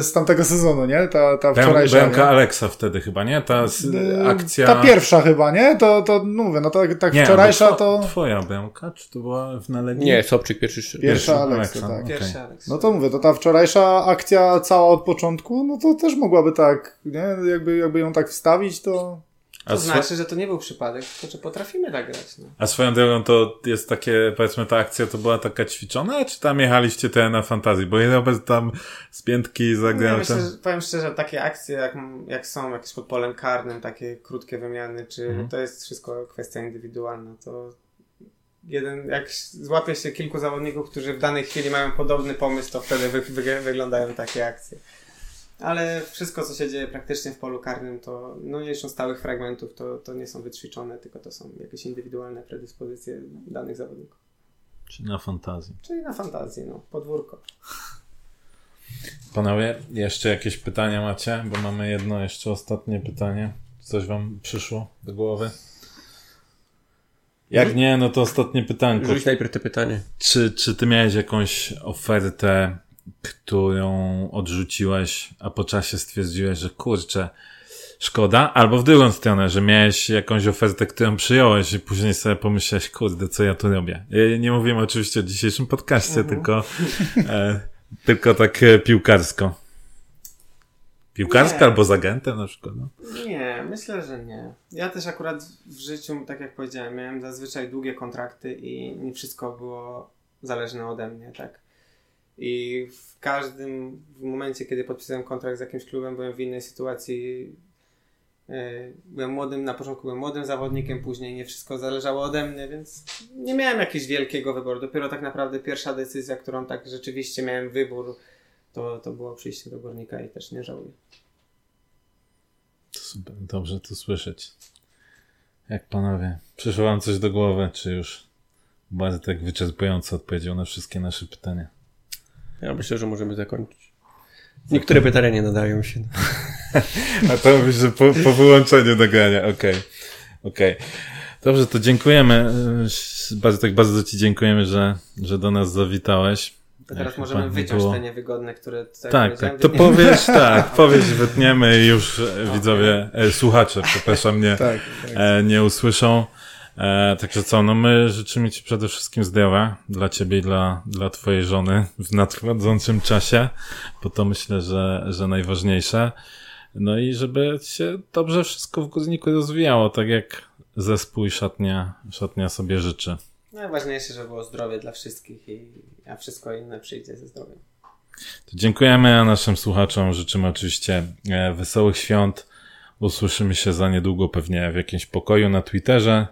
z tamtego sezonu, nie? Ta, ta wczorajsza. Bramka nie? Aleksa wtedy chyba, nie? Ta s- E, akcja... Ta pierwsza chyba, nie? To, to no mówię, no tak, tak Nie, wczorajsza bo to... Twoja bramka, czy to była w Nalegii? Nie, Sobczyk pierwszy. Pierwsza Pierwsza Aleksa, Aleksa, tak. no. Pierwszy Okej. Alex. No to mówię, to ta wczorajsza akcja cała od początku, no to też mogłaby tak, nie? Jakby, jakby ją tak wstawić, to... A, To znaczy, że to nie był przypadek, tylko że potrafimy tak grać. No. a swoją drogą to jest takie, powiedzmy, ta akcja to była taka ćwiczona, czy tam jechaliście trochę na fantazji? Bo Robert tam z piętki Ja zagrał. myślę, tam... że, powiem szczerze, takie akcje jak, jak są jakieś pod polem karnym, takie krótkie wymiany, czy Mhm. to jest wszystko kwestia indywidualna, to jeden, jak złapie się kilku zawodników, którzy w danej chwili mają podobny pomysł, to wtedy wy, wy, wyglądają takie akcje. Ale wszystko, co się dzieje praktycznie w polu karnym, to no nie licząc stałych fragmentów, to, to nie są wyćwiczone, tylko to są jakieś indywidualne predyspozycje danych zawodników. Czy na fantazji? Czyli na fantazję, no, podwórko. Panowie, jeszcze jakieś pytania macie? Bo mamy jedno jeszcze ostatnie pytanie. Coś wam przyszło do głowy? Jak nie, no to ostatnie pytanko. Rzuć najpierw te pytanie. Czy, czy ty miałeś jakąś ofertę, którą odrzuciłeś, a po czasie stwierdziłeś, że kurczę, szkoda? Albo w drugą stronę, że miałeś jakąś ofertę, którą przyjąłeś i później sobie pomyślałeś, kurde, co ja tu robię? Nie mówimy oczywiście o dzisiejszym podcaście, tylko, e, tylko tak e, piłkarsko. Piłkarsko Nie. albo z agentem na przykład. No. Nie, myślę, że nie. Ja też akurat w życiu, tak jak powiedziałem, miałem zazwyczaj długie kontrakty i nie wszystko było zależne ode mnie, tak. I w każdym momencie, kiedy podpisałem kontrakt z jakimś klubem, byłem w innej sytuacji. Yy, Byłem młodym, na początku byłem młodym zawodnikiem, później nie wszystko zależało ode mnie, więc nie miałem jakiegoś wielkiego wyboru. Dopiero tak naprawdę pierwsza decyzja, którą tak rzeczywiście miałem wybór, to, to było przyjście do górnika i też nie żałuję. To super, dobrze to słyszeć. Jak panowie, przyszło wam coś do głowy, czy już bardzo tak wyczerpująco odpowiedział na wszystkie nasze pytania? Ja myślę, że możemy zakończyć. Niektóre pytania nie nadają się. A to mówisz, że po, po wyłączeniu nagrania, okej. Okej. Dobrze, to dziękujemy. Yy, Bardzo, tak bardzo ci dziękujemy, że, że do nas zawitałeś. To teraz Jak możemy wyciąć było. te niewygodne, które tutaj Tak, tak. To powiesz, tak, powiesz, wytniemy i już e, widzowie, e, słuchacze, przepraszam, nie, Tak, tak. e, nie usłyszą. E, także co, no my życzymy Ci przede wszystkim zdrowia dla Ciebie i dla, dla Twojej żony w nadchodzącym czasie, bo to myślę, że, że najważniejsze. No i żeby się dobrze wszystko w Górniku rozwijało, tak jak zespół i szatnia, szatnia sobie życzy. Najważniejsze, żeby było zdrowie dla wszystkich, i, a wszystko inne przyjdzie ze zdrowiem. To dziękujemy, a naszym słuchaczom życzymy oczywiście e, wesołych świąt. Usłyszymy się za niedługo pewnie w jakimś pokoju na Twitterze.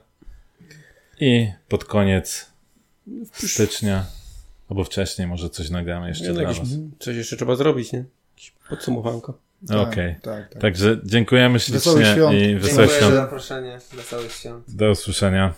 I pod koniec stycznia, albo wcześniej może coś nagramy jeszcze Nie, no dla jakieś, was. coś jeszcze trzeba zrobić, nie? Jakieś podsumowanko. Okej. Tak, tak. Także dziękujemy Wesołych ślicznie świąt. i Dziękuję wesołych za świąt. zaproszenie. Wesołych świąt. Do usłyszenia.